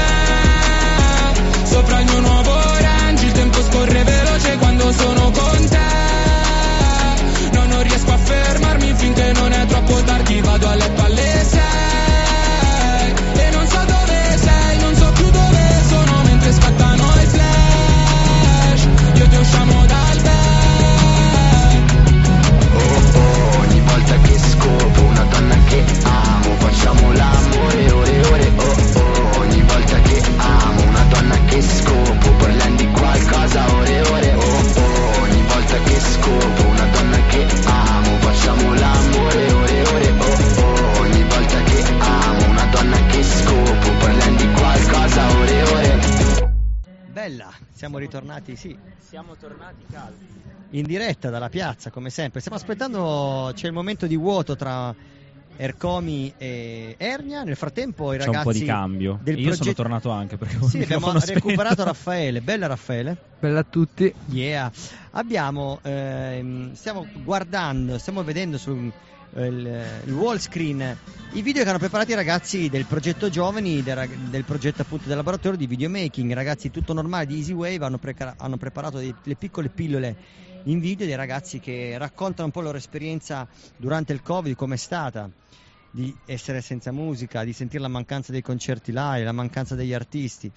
Sopra il mio nuovo range Il tempo scorre veloce quando sono con te. No, non riesco a fermarmi finché non è troppo tardi Vado a letto alle sei. E non so dove sei, non so più dove sono Mentre scattano i flash. Io ti usciamo dal bed. Oh oh Ogni volta che scopo una donna che amo. Facciamo l'amore ore ore oh oh. Ogni volta che amo una donna che scopo siamo ritornati, sì, Siamo tornati caldi. in diretta dalla piazza come sempre. Stiamo aspettando, c'è il momento di vuoto tra Ercomi e Ernia. Nel frattempo i C'è ragazzi un po' di cambio. del Io sono tornato anche perché ho Sì, abbiamo recuperato. Raffaele. Bella Raffaele. Bella a tutti. Yeah. Abbiamo, ehm, stiamo guardando, stiamo vedendo sul il, il wall screen i video che hanno preparato i ragazzi del progetto Giovani, del, del progetto appunto del laboratorio di videomaking. Ragazzi tutto normale di Easy Wave hanno, preca- hanno preparato dei- le piccole pillole in video dei ragazzi che raccontano un po' la loro esperienza durante il Covid, com'è stata di essere senza musica, di sentire la mancanza dei concerti live, la mancanza degli artisti.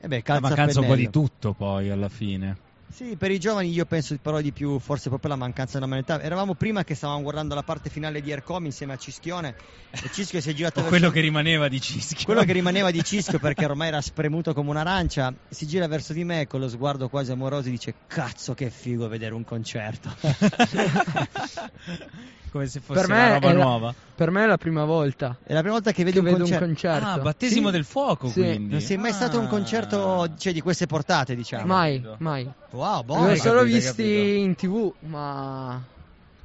E beh, La mancanza un po' di tutto poi alla fine. Sì, per i giovani io penso però di più, forse proprio la mancanza di normalità. Eravamo prima che stavamo guardando la parte finale di Ercom insieme a Cischione e Cischio si è girato verso quello che rimaneva di Cischio. quello che rimaneva di Cischio perché ormai era spremuto come un'arancia, si gira verso di me con lo sguardo quasi amoroso e dice cazzo che figo vedere un concerto. Come se fosse Per una me, roba la, nuova. per me è la prima volta È la prima volta che vedi che un vedo concerto. un concerto. Ah, battesimo Sì. del fuoco, Sì. quindi. Non sei mai stato a un Ah. concerto cioè, di queste portate, diciamo. Mai, mai. Wow, Li buono. ho hai solo capito, visti capito. in tv, ma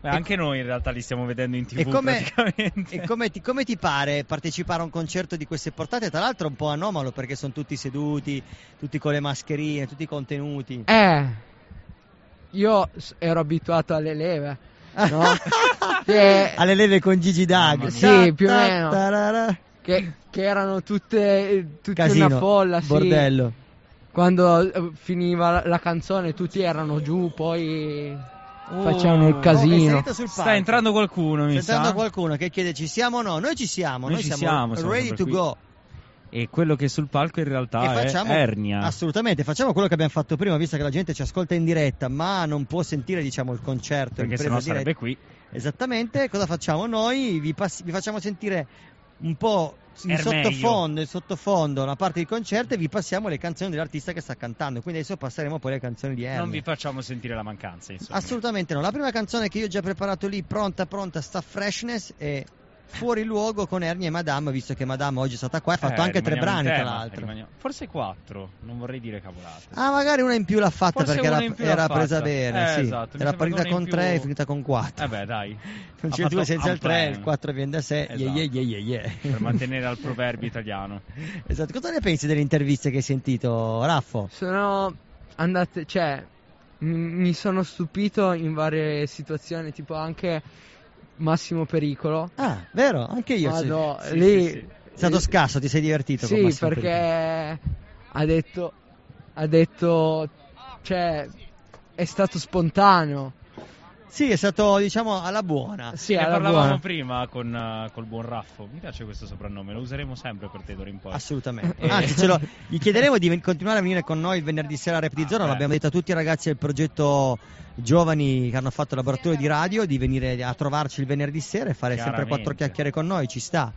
Beh, anche noi in realtà li stiamo vedendo in tv E come, praticamente. e come ti, come ti pare partecipare a un concerto di queste portate? Tra l'altro è un po' anomalo perché sono tutti seduti, tutti con le mascherine, tutti contenuti. Eh, io ero abituato alle leve, no? che, Alle leve con Gigi Dag. Sì, più o meno. che, che erano tutte, tutte Casino, una folla, sì. bordello. Quando eh, finiva la, la canzone tutti erano giù, poi Oh. facevano il Oh, casino. sul Sta entrando qualcuno, mi Sta entrando qualcuno che chiede ci siamo o no? Noi ci siamo, Noi noi, ci siamo, siamo, ready to qui. go. E quello che è sul palco in realtà facciamo è Ernia. assolutamente facciamo quello che abbiamo fatto prima visto che la gente ci ascolta in diretta ma non può sentire diciamo il concerto perché presa diretta. sarebbe qui. esattamente cosa facciamo noi vi, pass- vi facciamo sentire un po' in sottofondo in sottofondo una parte del concerto e vi passiamo le canzoni dell'artista che sta cantando quindi adesso passeremo poi le canzoni di Ernie Non vi facciamo sentire la mancanza, insomma. assolutamente no la prima canzone che io ho già preparato lì pronta pronta sta freshness e fuori luogo con Ernie e Madame visto che Madame oggi è stata qua ha fatto Eh, anche tre brani tra tema, l'altro rimaniamo- Forse quattro, non vorrei dire cavolate. Ah, magari una in più l'ha fatta Forse perché era, più era presa fatta. bene. Eh, sì. esatto, Era partita con più- 3 e finita con 4. Eh beh, dai. Non c'è 2 fatto senza il 3, plan. il 4 viene da sé. Esatto. yeah, yeah, yeah, yeah. Per mantenere al proverbio italiano. Esatto. Cosa ne pensi delle interviste che hai sentito, Raffo? Sono andate, cioè, mi sono stupito in varie situazioni, tipo anche Massimo Pericolo. Ah, vero? Anche io. Vado sì, lì. sì, sì. È stato scasso, ti sei divertito con Sì, perché Pericolo. ha detto, ha detto, cioè, è stato spontaneo. Sì, è stato, diciamo, alla buona. Sì, ne alla parlavamo buona. prima con eh, col buon Raffo. Mi piace questo soprannome, lo useremo sempre per te d'ora in poi. Assolutamente. Eh. Anzi, ce lo- gli chiederemo di ven- continuare a venire con noi il venerdì sera a Rap di Zona. Ah. L'abbiamo detto a tutti i ragazzi del progetto giovani che hanno fatto il laboratorio di radio di venire a trovarci il venerdì sera e fare sempre quattro chiacchiere con noi. Ci sta.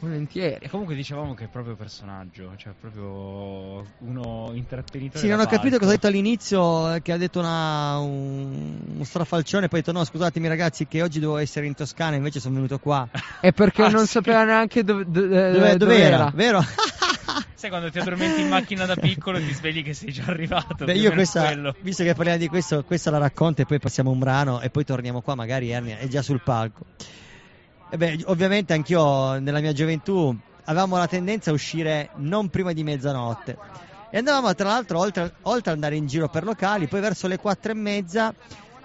Volentieri. E comunque dicevamo che è proprio personaggio, cioè proprio uno intrattenitore. Sì, non ho capito cosa ha detto all'inizio, eh, che ha detto una, un, uno strafalcione, poi ha detto no scusatemi ragazzi che oggi devo essere in Toscana, invece sono venuto qua. È perché Ah, non sì. sapeva neanche dove, dove, Dove, dove era? Vero? Sai quando ti addormenti in macchina da piccolo e ti svegli che sei già arrivato. Beh, io questa, quello. visto che parliamo di questo, questa la racconto e poi passiamo un brano e poi torniamo qua, magari Ernia è già sul palco. E beh, ovviamente anch'io nella mia gioventù avevamo la tendenza a uscire non prima di mezzanotte. E andavamo tra l'altro, oltre, oltre ad andare in giro per locali, poi verso le quattro e mezza,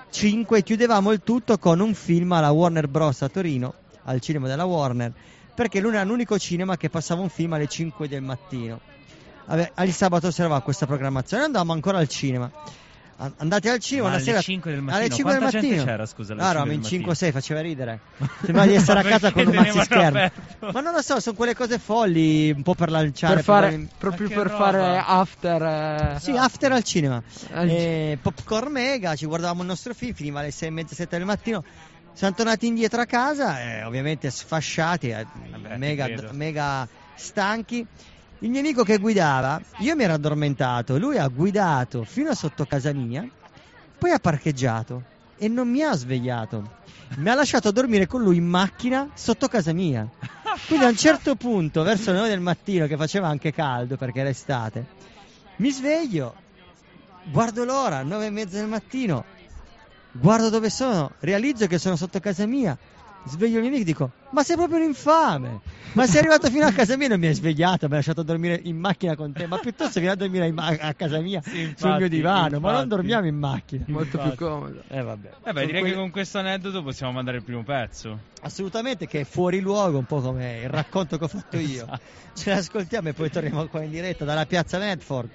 cinque, chiudevamo il tutto con un film alla Warner Bros. a Torino, al cinema della Warner, perché lui era l'unico cinema che passava un film alle 5 del mattino. Vabbè, il sabato sera aveva questa programmazione, andavamo ancora al cinema. An- Andate al cinema Ma una alle sera 5 del mattino? alle 5 del Quanta gente mattino. c'era, scusa, alle Ah, 5 eravamo del in mattino? 5 6, faceva ridere. Sembrava di essere a casa con un tenevano schermo. aperto? Ma non lo so, sono quelle cose folli, un po' per lanciare Per fare, probabilmente- proprio per roba. fare after. eh, Sì, after al cinema. al- Eh, popcorn mega, ci guardavamo il nostro film, finiva alle 6 e mezza, 7 del mattino. Siamo tornati indietro a casa, eh, ovviamente sfasciati, eh, Vabbè, mega, mega stanchi. Il mio amico che guidava, io mi ero addormentato, lui ha guidato fino a sotto casa mia, poi ha parcheggiato e non mi ha svegliato. Mi ha lasciato dormire con lui in macchina sotto casa mia. Quindi a un certo punto, verso le 9 del mattino, che faceva anche caldo perché era estate, mi sveglio, guardo l'ora, 9 e mezza del mattino, guardo dove sono, realizzo che sono sotto casa mia, sveglio amico e dico, ma sei proprio un infame, ma sei arrivato fino a casa mia e non mi hai svegliato, mi hai lasciato dormire in macchina con te, ma piuttosto vieni a dormire ma- a casa mia Sì, sul infatti, mio divano, ma non infatti. dormiamo in macchina. molto Infatti. più comodo. Eh vabbè. Eh beh, direi quelle- che con questo aneddoto possiamo mandare il primo pezzo. Assolutamente che è fuori luogo, un po' come il racconto che ho fatto io. Esatto. Ce l'ascoltiamo e poi torniamo qua in diretta dalla piazza Medford,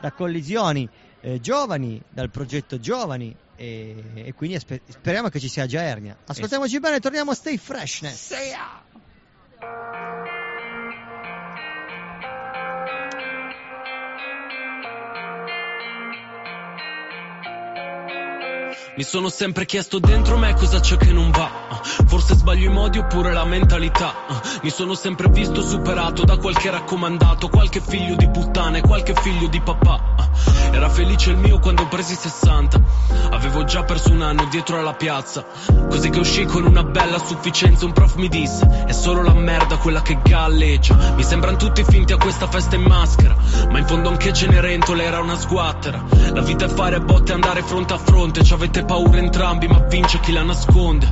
da Collisioni eh, Giovani, dal progetto Giovani e, e quindi aspe- speriamo che ci sia già Ernia. Ascoltiamoci bene e torniamo a Stay Freshness. Mi sono sempre chiesto dentro me cosa c'è che non va. Forse sbaglio i modi oppure la mentalità. Mi sono sempre visto superato da qualche raccomandato, qualche figlio di puttana e qualche figlio di papà. Era felice il mio quando presi 60. Avevo già perso un anno dietro alla piazza. Così che uscì con una bella sufficienza. Un prof mi disse: È solo la merda quella che galleggia. Mi sembrano tutti finti a questa festa in maschera. Ma in fondo anche Cenerentole era una sguattera. La vita è fare botte e andare fronte a fronte. Ci avete paura entrambi, ma vince chi la nasconde.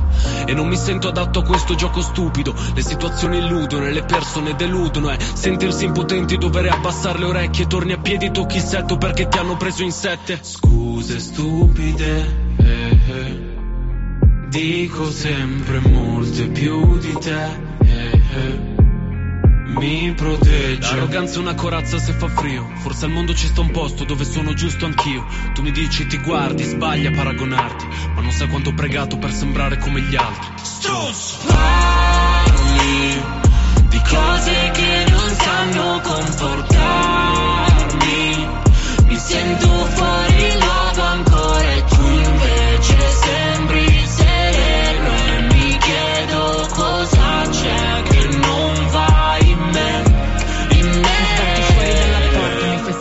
E non mi sento adatto a questo gioco stupido. Le situazioni illudono e le persone deludono. E sentirsi impotenti, dover abbassare le orecchie. Torni a piedi, tocchi il setto perché ti hanno preso in sette. Scuse stupide. eh, eh. Dico sempre molte più di te. Mi protegge. L'arroganza è una corazza se fa frio. Forse al mondo ci sta un posto dove sono giusto anch'io. Tu mi dici ti guardi, sbagli a paragonarti. Ma non sai quanto ho pregato per sembrare come gli altri. Struz! Parli di cose che non sanno comportarmi. Mi sento fuori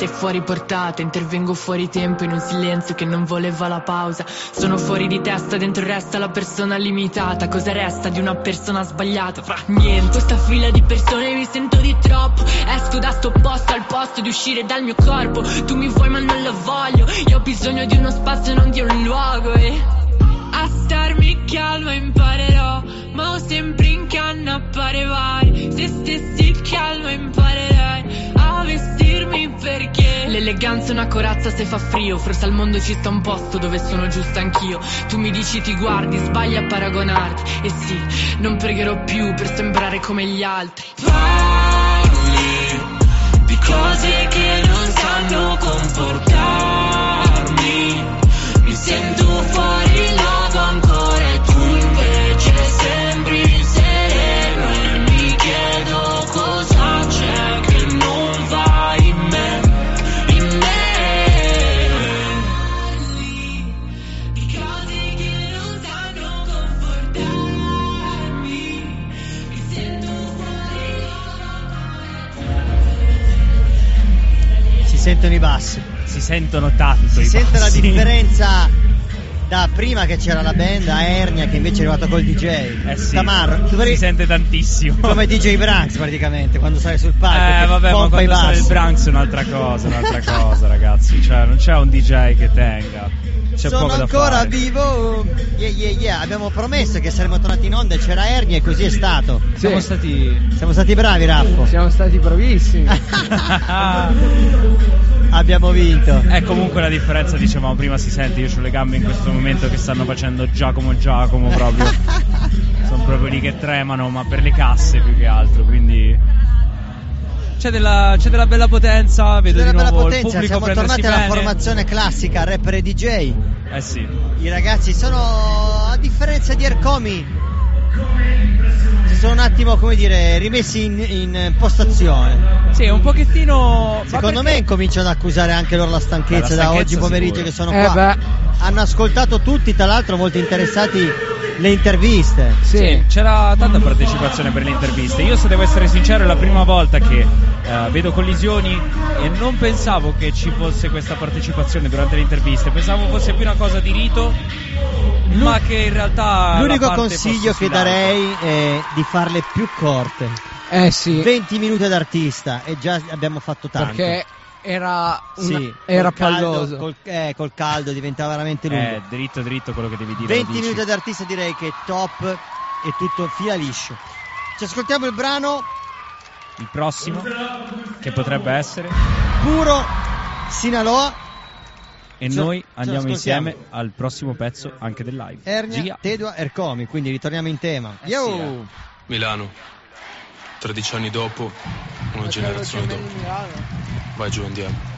stai fuori portata Intervengo fuori tempo in un silenzio che non voleva la pausa. Sono fuori di testa, dentro resta la persona limitata. Cosa resta di una persona sbagliata? Fra niente. Questa fila di persone mi sento di troppo. Esco da sto posto al posto di uscire dal mio corpo. Tu mi vuoi ma non lo voglio. Io ho bisogno di uno spazio non di un luogo e a starmi calma imparerò Ma ho sempre in canna appare vari. Se stessi calmo imparerai. A vestirmi L'eleganza è una corazza se fa frio. Forse al mondo ci sta un posto dove sono giusta anch'io. Tu mi dici ti guardi, sbagli a paragonarti. E sì, non pregherò più per sembrare come gli altri. Parli di cose che non sanno comportarmi. Mi sento sentono tanto Si sente la bassi. differenza da prima che c'era la band a Ernia che invece è arrivato col DJ. Eh sì, Tamarro, tu si sente tantissimo. come DJ Branks praticamente quando sale sul palco. Eh vabbè, ma quando sale il. Branks è un'altra cosa, un'altra cosa ragazzi, cioè non c'è un DJ che tenga, c'è Sono poco da ancora fare. vivo. Yeah, yeah, yeah. Abbiamo promesso che saremmo tornati in onda e c'era Ernia e così è stato. Siamo stati... Siamo stati bravi, Raffo. Siamo stati bravissimi. Abbiamo vinto. È comunque la differenza, dicevamo prima, si sente, io ho le gambe in questo momento che stanno facendo Giacomo Giacomo proprio. Sono proprio lì che tremano, ma per le casse più che altro, quindi... C'è della, c'è della bella potenza, vedo Della di bella potenza, pubblico siamo tornati alla bene. formazione classica, rapper e DJ. Eh sì. I ragazzi sono, a differenza di Ercomi, si sono un attimo, come dire, rimessi in, in postazione. Sì, un pochettino... Secondo perché- me cominciano ad accusare anche loro la stanchezza, Beh, la da stanchezza oggi pomeriggio sicuro. che sono Eh qua. beh. Hanno ascoltato tutti, tra l'altro molto interessati le interviste. Sì, c'era tanta partecipazione per le interviste. Io, se devo essere sincero, è la prima volta che eh, vedo collisioni e non pensavo che ci fosse questa partecipazione durante le interviste. Pensavo fosse più una cosa di rito, ma che in realtà. L'unico consiglio che darei è di farle più corte. Eh sì. 20 minuti d'artista e già abbiamo fatto tanto. Perché era, una- Sì, era col caldo- palloso. Col, eh, col caldo diventava veramente lungo. Eh, dritto, dritto quello che devi dire. lo 20 dici. minuti d'artista direi che è top e tutto fila liscio. Ci ascoltiamo il brano Il prossimo, che potrebbe essere. puro Sinaloa, E Ce- noi andiamo insieme al prossimo pezzo anche del live. Ernia, Gia. Tedua, Ercomi, quindi ritorniamo in tema. Eh Yo! sì, eh. Milano, 13 anni dopo, una generazione dopo. Vai giù, andiamo.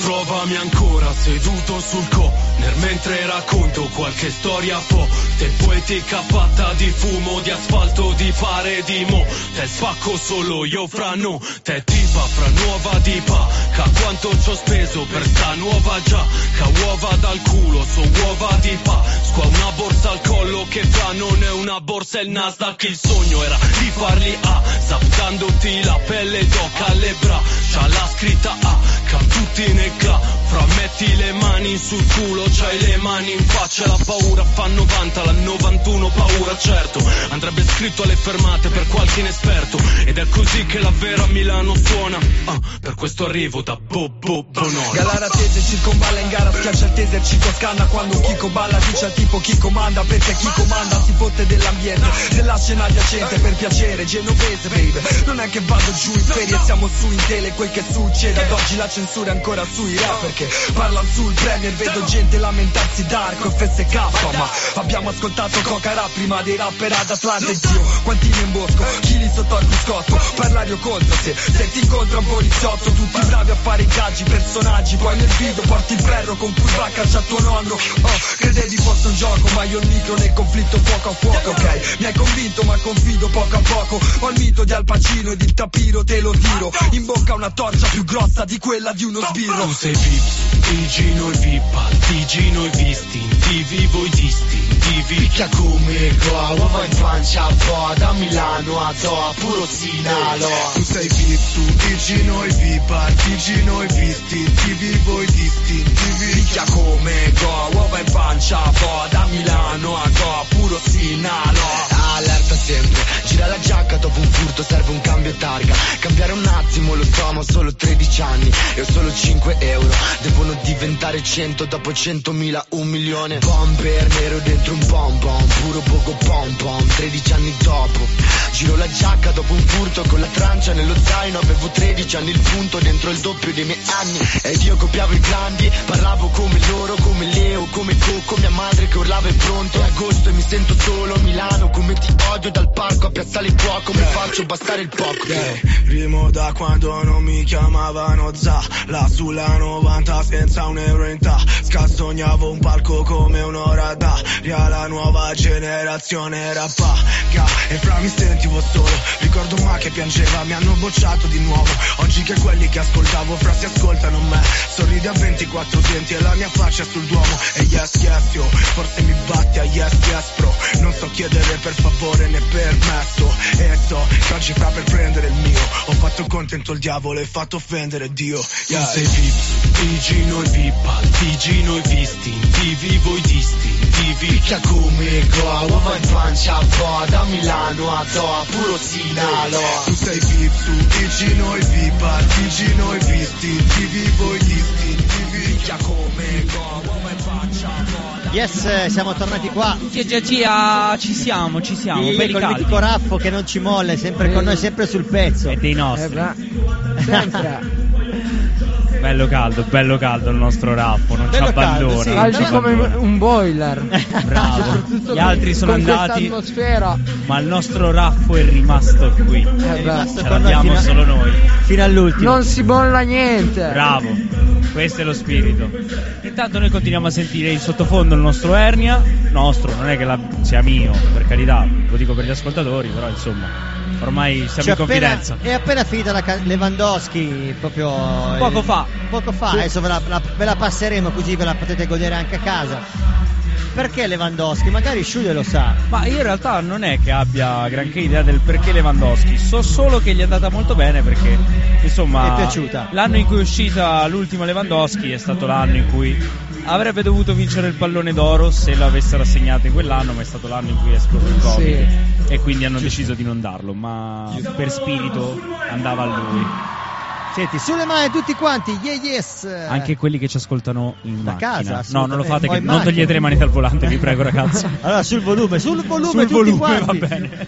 Trovami ancora seduto sul co Nel mentre racconto qualche storia forte Poetica fatta di fumo, di asfalto, di fare di mo. Te spacco solo io fra no Te tipa fra nuova dipa Ca quanto ci ho speso per sta nuova già Ca uova dal culo, so uova di pa. Squa una borsa al collo che fra non è una borsa il Nasdaq. Il sogno era di farli A Saptandoti la pelle d'oca alle braccia La scritta A Ca tutti ne ca Fra metti le mani sul culo C'hai le mani in faccia La paura fa 90 La 91 paura certo. Andrebbe scritto alle fermate per qualche inesperto Ed è così che la vera Milano suona. Ah, Per questo arrivo da Bobo Bonoro Galara tese circonvalla in gara schiaccia il taser Cico scanna quando Chico balla Dice al tipo chi comanda? Perché chi comanda si fotte dell'ambiente Della scena adiacente per piacere Genovese baby. Non è che vado giù in ferie siamo su in tele Quel che succede ad oggi la censura è ancora sui rap Perché parlano sul premier Vedo gente lamentarsi d'arco FSK Ma abbiamo ascoltato Coca Rap prima dei rapper ad Atlanta E zio quantini in bosco Chili sotto al cruscotto Parlare o contro se Se ti incontra un poliziotto Tutti bravi a fare ingaggi personaggi Poi nel video porti il ferro con cui va a caccia tuo nonno. Oh credevi fosse un gioco Ma io il micro nel conflitto fuoco a fuoco ok? Mi hai convinto ma confido poco a poco. Ho il mito di Al Pacino ed il tapiro te lo tiro. In bocca una torcia più grossa di quella di uno sbirro. Tu sei Vips, Digino e Vippa, Digino e visti, TV voi distintivi Picchia come qua, uova in pancia a po' Da Milano a Toa, puro Sinalo Tu sei VIP, tu Digino e Vipa, Digino e visti, TV voi distintivi Picchia come go, uova in pancia a po' Da Milano a Goa, puro Sinalo Allerta sempre, gira la giacca dopo un furto serve un cambio targa. Cambiare un attimo lo so ma ho solo 13 anni. E ho solo 5 euro. Devono diventare 100 dopo 100.000 un milione. Bomber nero dentro un pom pom Puro poco pom pom 13 anni dopo. Giro la giacca dopo un furto con la trancia nello zaino. Avevo 13 anni il punto dentro il doppio dei miei anni. Ed io copiavo i grandi Parlavo come loro, come Leo, come Coco Mia madre che urlava è pronto. È agosto e mi sento solo Milano come ti odio dal parco a piazzale il fuoco Mi faccio bastare il poco. Yeah, Rimo da quando non mi chiamavano Za. Là sulla 90 senza un euro in ta. Scastognavo un palco come un'ora d'aria La nuova generazione rappaga E fra mi sentivo solo. Ricordo ma che piangeva Mi hanno bocciato di nuovo. Oggi che quelli che ascoltavo fra si ascoltano me. Sorridi a 24 denti e la mia faccia sul duomo. E yes yes yo Forse mi batti a yes yes bro. Non so chiedere per favore né permesso E so che oggi fra per prendere il mio. Ho fatto contento il diavolo e fatto offendere Dio. Yeah. Tu sei Vips, Digino e Vippa, Digino e visti, TV voi distintivi Picchia come qua, uova in pancia a po' Da Milano a Toa, puro Sinalo Tu sei VIP, tu Digino e Vipa, Digino e visti, TV voi distintivi Picchia come go, Yes, siamo tornati qua. Gia, gia, gia, ci siamo, ci siamo, Sì, col caldi. mitico Raffo che non ci molla, è sempre con noi, sempre sul pezzo. È dei nostri. Eh Sempre. Bello caldo, bello caldo il nostro Raffo, non Bello ci caldo, abbandona. sì. Caldi come un boiler. Bravo. Soprattutto Gli altri sono andati, ma il nostro Raffo è rimasto qui. Eh rimasto Ce con noi l'abbiamo fino, a- solo noi. fino all'ultimo. non si bolla niente. Bravo, questo è lo spirito. Intanto noi continuiamo a sentire in sottofondo il nostro Ernia, nostro, non è che la- sia mio, per carità, lo dico per gli ascoltatori, però insomma, ormai siamo C'è in appena, confidenza. è appena finita la ca- Lewandowski proprio Poco eh, fa. Poco fa, adesso ve la, la- ve la passeremo così ve la potete godere anche a casa. Perché Lewandowski? Magari Sciuglie lo sa. Ma io in realtà non è che abbia granché idea del perché Lewandowski, so solo che gli è andata molto bene perché insomma È piaciuta. l'anno in cui è uscita l'ultima Lewandowski è stato l'anno in cui avrebbe dovuto vincere il pallone d'oro se l'avessero assegnato in quell'anno, ma è stato l'anno in cui è esploso il Covid. E quindi hanno deciso di non darlo, ma per spirito andava a lui. Senti, sulle mani tutti quanti, yeah yes! Anche quelli che ci ascoltano in Da macchina. casa, no, non lo fate che non togliete le mani dal volante, vi prego ragazzi. Allora sul volume, sul volume Sul tutti volume quanti. va bene.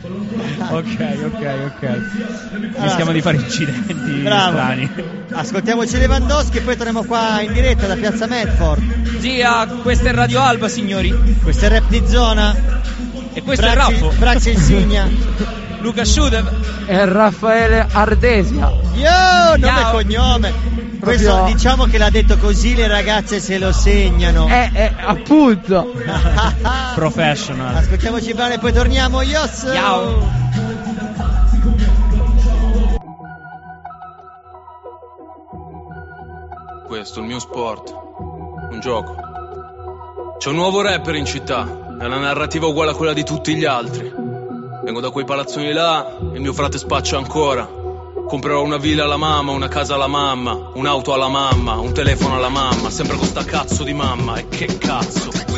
ok, ok, ok. Allora, Rischiamo di fare incidenti Bravo. strani. Ascoltiamoci Lewandowski e poi torniamo qua in diretta da Piazza Medford. Zia, questa è Radio Alba, signori. Questo è Rap di Zona. E questo Bracci- è Raffo. Braccia insignia. Luca Schudev. È Raffaele Ardesia. Yo, nome e cognome. Questo proprio- diciamo che l'ha detto così le ragazze se lo segnano. Eh, eh, appunto. Professional. Ascoltiamoci bene e poi torniamo. Yos! Ciao. Questo è il mio sport. Un gioco. C'è un nuovo rapper in città. È una narrativa uguale a quella di tutti gli altri. Vengo da quei palazzoni là e mio frate spaccia ancora. Comprerò una villa alla mamma, una casa alla mamma, un'auto alla mamma, un telefono alla mamma, sempre con sta cazzo di mamma. E che cazzo?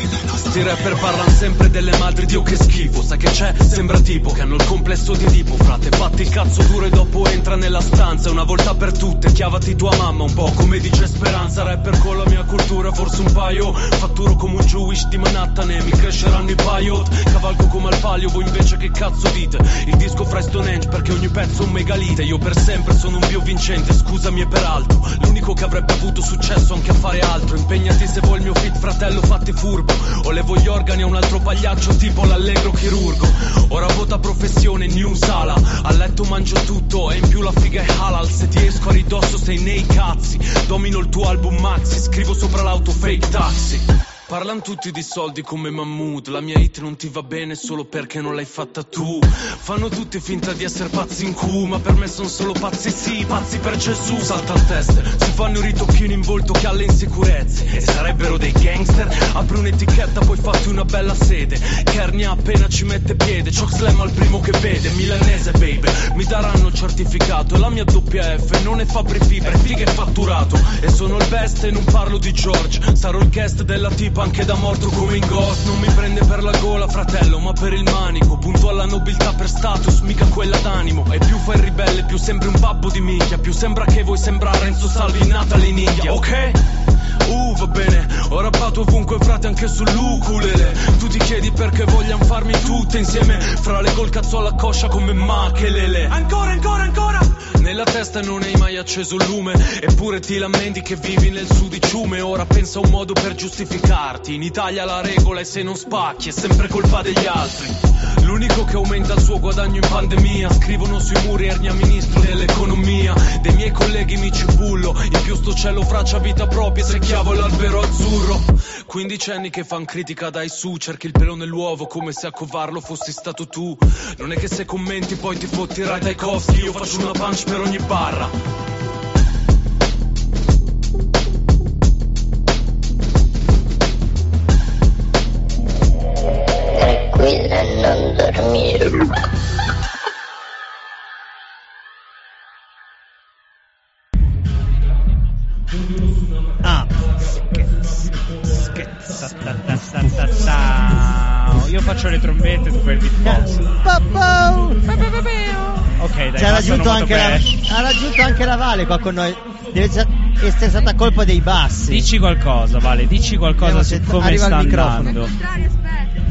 Sti rapper parlano sempre delle madri, Dio che schifo. Sai che c'è? Sembra tipo che hanno il complesso di tipo. Frate, fatti il cazzo duro e dopo entra nella stanza. Una volta per tutte, chiavati tua mamma Un po' come dice Speranza. Rapper con la mia cultura, forse un paio. Fatturo come un Jewish di Manhattan e mi cresceranno i paiot. Cavalco come al palio, voi invece che cazzo dite? Il disco fra Stonehenge perché ogni pezzo è un megalite. Io per sempre sono un bio vincente, scusami e peraltro L'unico che avrebbe avuto successo anche a fare altro. Impegnati se vuoi il mio fit fratello fatti furbo O levo gli organi a un altro pagliaccio tipo l'allegro chirurgo. Ora vota professione new sala. A letto mangio tutto e in più la figa è halal. Se ti esco a ridosso sei nei cazzi. Domino il tuo album maxi Scrivo sopra l'auto fake taxi Parlano tutti di soldi come Mahmood La mia hit non ti va bene solo perché non l'hai fatta tu. Fanno tutti finta di essere pazzi in cu Ma per me sono solo pazzi sì, pazzi per Gesù. Salta al test, si fanno i ritocchini in volto che alle insicurezze. E sarebbero dei gangster Apri un'etichetta poi fatti una bella sede. Kernia appena ci mette piede Choc slam al primo che vede. Milanese baby Mi daranno il certificato. La mia doppia F non è Fabri Fibre Figa e fatturato. E sono il best e non parlo di George. Sarò il guest della tipa anche da morto come in Ghost. Non mi prende per la gola fratello ma per il manico. Punto alla nobiltà per status mica quella d'animo. E più fai il ribelle più sembri un babbo di minchia. Più sembra che vuoi sembrare Enzo Salvi Natalie in India Ok? Uh, va bene, ho rappato ovunque frate anche sull'ukulele. Tu ti chiedi perché vogliamo farmi tutte insieme Fra le col cazzo alla coscia come Machelele Ancora, ancora, ancora! Nella testa non hai mai acceso il lume Eppure ti lamenti che vivi nel sudiciume Ora pensa a un modo per giustificarti. In Italia la regola è se non spacchi È sempre colpa degli altri L'unico che aumenta il suo guadagno in pandemia. Scrivono sui muri Ernia ministro dell'economia. Dei miei colleghi mi cipullo In più sto cielo fraccia vita propria Se chiavo l'albero azzurro. 15 anni che fan critica dai su Cerchi il pelo nell'uovo come se a covarlo fossi stato tu. Non è che se commenti poi ti fotti Rai Tchaikovsky Io faccio una punch per ogni barra. Tranquilla dormire. Ah, Io faccio le trombette, tu fai il beatbox. Ok, dai, Ci ha raggiunto, anche la, ha raggiunto anche la Vale qua con noi. Deve essere stata colpa dei bassi. Dici qualcosa, Vale, dici qualcosa Vediamo su se come sta andando.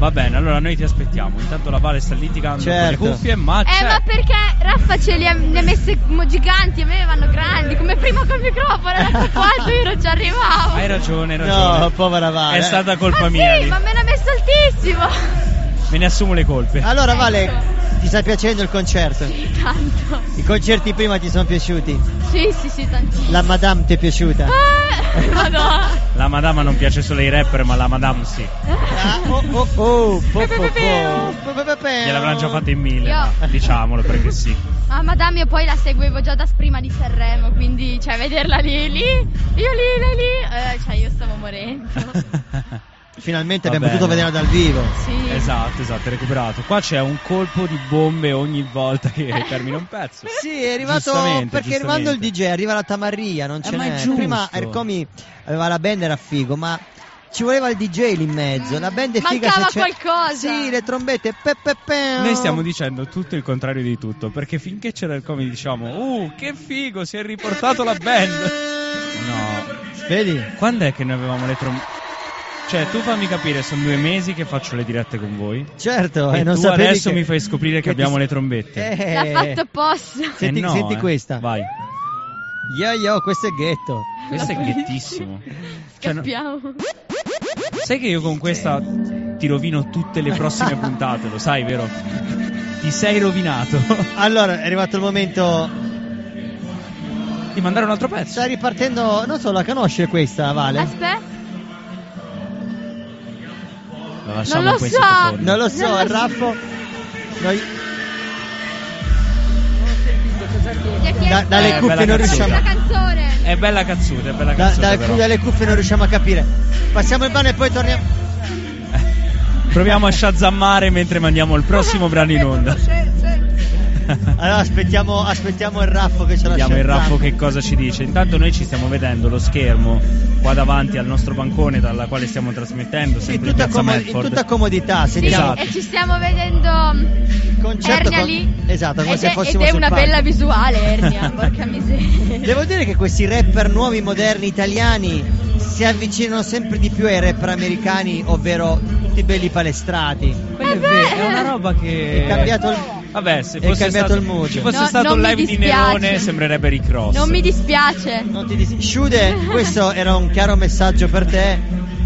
Va bene, allora noi ti aspettiamo. Intanto la Vale sta litigando Certo. con le cuffie, ma Eh, c'è. ma perché Raffa ce li ha, ne ha messe mo giganti, a me vanno grandi, come prima col microfono, era alto, io non ci arrivavo. Hai ragione, hai ragione. No, povera Vale. È stata colpa ma mia. sì, lì. ma me l'ha messo altissimo. Me ne assumo le colpe. Allora Vale, ti sta piacendo il concerto? Sì, tanto. I concerti prima ti sono piaciuti? Sì, sì, sì, tantissimo. La Madame ti è piaciuta? Eh, madonna. La madama non piace solo ai rapper, ma la madame sì. Ah, oh, oh, oh, po, po, po. Gliel'avranno già fatta in mille, Io- ma diciamolo perché sì. Ah, Madame io poi la seguivo già da prima di Sanremo, quindi cioè vederla lì, lì, io lì, lei lì, eh, cioè io stavo morendo. Finalmente Va abbiamo bene. potuto vederla dal vivo. Sì. Esatto, esatto, è recuperato. Qua c'è un colpo di bombe ogni volta che termina un pezzo. Sì, è arrivato Giustamente, perché arrivando il. DJ arriva la Tamarria, non ce ma è n'è. giusto. Prima Ercomi aveva la band era figo, ma ci voleva il DJ lì in mezzo. La band è figa Mancava se c'è qualcosa. Sì, le trombette pe, pe, pe. Noi stiamo dicendo tutto il contrario di tutto, perché finché c'era il come diciamo, uh, che figo, si è riportato la band. No. Vedi? Quando è che noi avevamo le trombette? Cioè, tu fammi capire, sono due mesi che faccio le dirette con voi. Certo, e e non tu adesso che- mi fai scoprire che, che ti- abbiamo le trombette. Eh, L'ha fatto apposta. Senti, Eh no, senti eh. questa. Vai. Yo yo, questo è ghetto. Questo è ghettissimo. Cioè, no- Scappiamo. sai che io con questa ti rovino tutte le prossime puntate, lo sai, vero? Ti sei rovinato. Allora, è arrivato il momento Di mandare un altro pezzo. Sta ripartendo, non so, la conosce questa, Vale? Aspetta. Lasciamo Non lo so. Non lo so, Non lo il Raffo. Noi da- dalle Eh, cuffie non canzone. riusciamo La canzone. È bella cazzuta, è bella da- cazzuta dalle, però. dalle cuffie non riusciamo a capire. Passiamo il brano e poi torniamo. Proviamo a shazammare mentre mandiamo il prossimo brano in onda. Allora aspettiamo, aspettiamo il Raffo che ce la Vediamo il. Raffo che cosa ci dice. Intanto noi ci stiamo vedendo lo schermo qua davanti al nostro bancone dalla quale stiamo trasmettendo, in tutta, como- in tutta comodità. Sì, Sentiamo. e ci stiamo vedendo mm, Concerto Ernia con- lì. Esatto, come ed se è, fossimo ed è una palco. bella visuale, Ernia, porca miseria. Devo dire che questi rapper nuovi, moderni, italiani si avvicinano sempre di più ai rapper americani, ovvero tutti belli palestrati. Quello è vero, è una roba che È cambiato il, Vabbè, se fosse cambiato stato, il mood. ci fosse No, stato un live di. Nerone sembrerebbe Rick Ross. Non mi dispiace. Non ti dis- Sciude, questo era un chiaro messaggio per te.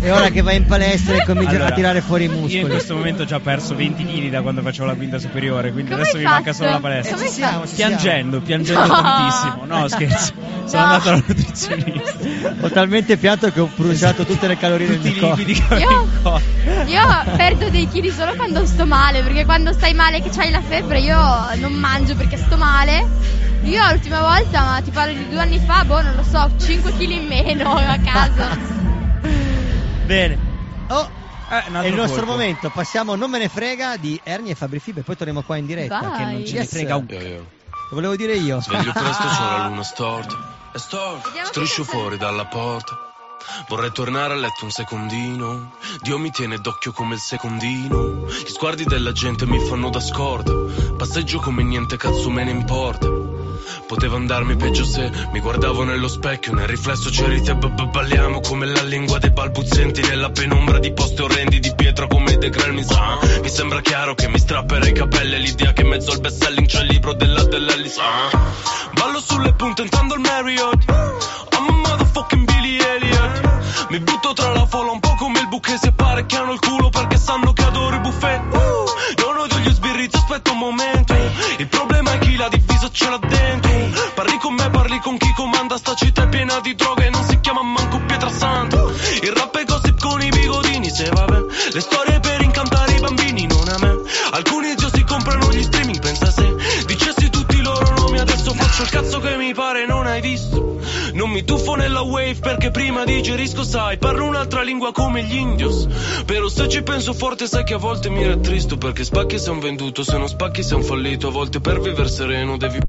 E ora che vai in palestra e cominci Allora, a tirare fuori i Io in muscoli. questo momento ho già perso 20 kg da quando facevo la quinta superiore, quindi Come adesso hai mi manca solo la palestra. Come Ci siamo, ci Piangendo, piangendo No. tantissimo. No, scherzo. Sono No. andato alla nutrizionista. Ho talmente pianto che ho bruciato tutte le calorie del Tutti mio i corpo. Io- corpo. Io perdo dei chili solo quando sto male, perché quando stai male che c'hai la febbre io non mangio perché sto male. Io l'ultima volta, ma ti parlo di due anni fa, boh, non lo so, 5 kg in meno a caso. Bene. Oh, Eh, è il nostro colpo. momento. Passiamo Non me ne frega di Ernie e Fabri Fibra. Poi torniamo qua in diretta. Vai. Che non ce ne Yes. frega un. Io, io. Lo volevo dire io. Sveglio presto, c'ho la luna storta. È storta. Vediamo Striscio fuori dalla porta. Vorrei tornare a letto un secondino. Dio mi tiene d'occhio come il secondino. Gli sguardi della gente mi fanno da scorta. Passeggio come niente cazzo me ne importa. Poteva andarmi peggio se mi guardavo nello specchio. Nel riflesso c'eri te, balliamo come la lingua dei balbuzienti. Nella penombra di posti orrendi di pietra come De Grel mi sa. Mi sembra chiaro che mi strapperei i capelli. L'idea che in mezzo al best selling c'è il libro della dell'Ellis. Ah. Ballo sulle punte intendo il Marriott. I'm a motherfucking Billy Elliot. Mi butto tra la folla un po' come il buche si apparecchiano il culo perché sanno che adoro i buffet. Uh, non odio gli sbirrizzi, aspetta un momento. Il problema diviso ce l'ha dentro. Parli con me, parli con chi comanda sta città è piena di droga e non si chiama manco Pietrasanta. Il rap è gossip con i bigodini, se va bene. Le storie per incantare i bambini, non a me. Alcuni già si comprano gli streaming, pensa se dicessi tutti i loro nomi adesso faccio il cazzo che mi pare, non hai visto. Mi tuffo nella wave perché prima digerisco, sai, parlo un'altra lingua come gli indios. Però se ci penso forte sai che a volte mi rattristo perché spacchi sei un venduto, se non spacchi sei un fallito, a volte per vivere sereno devi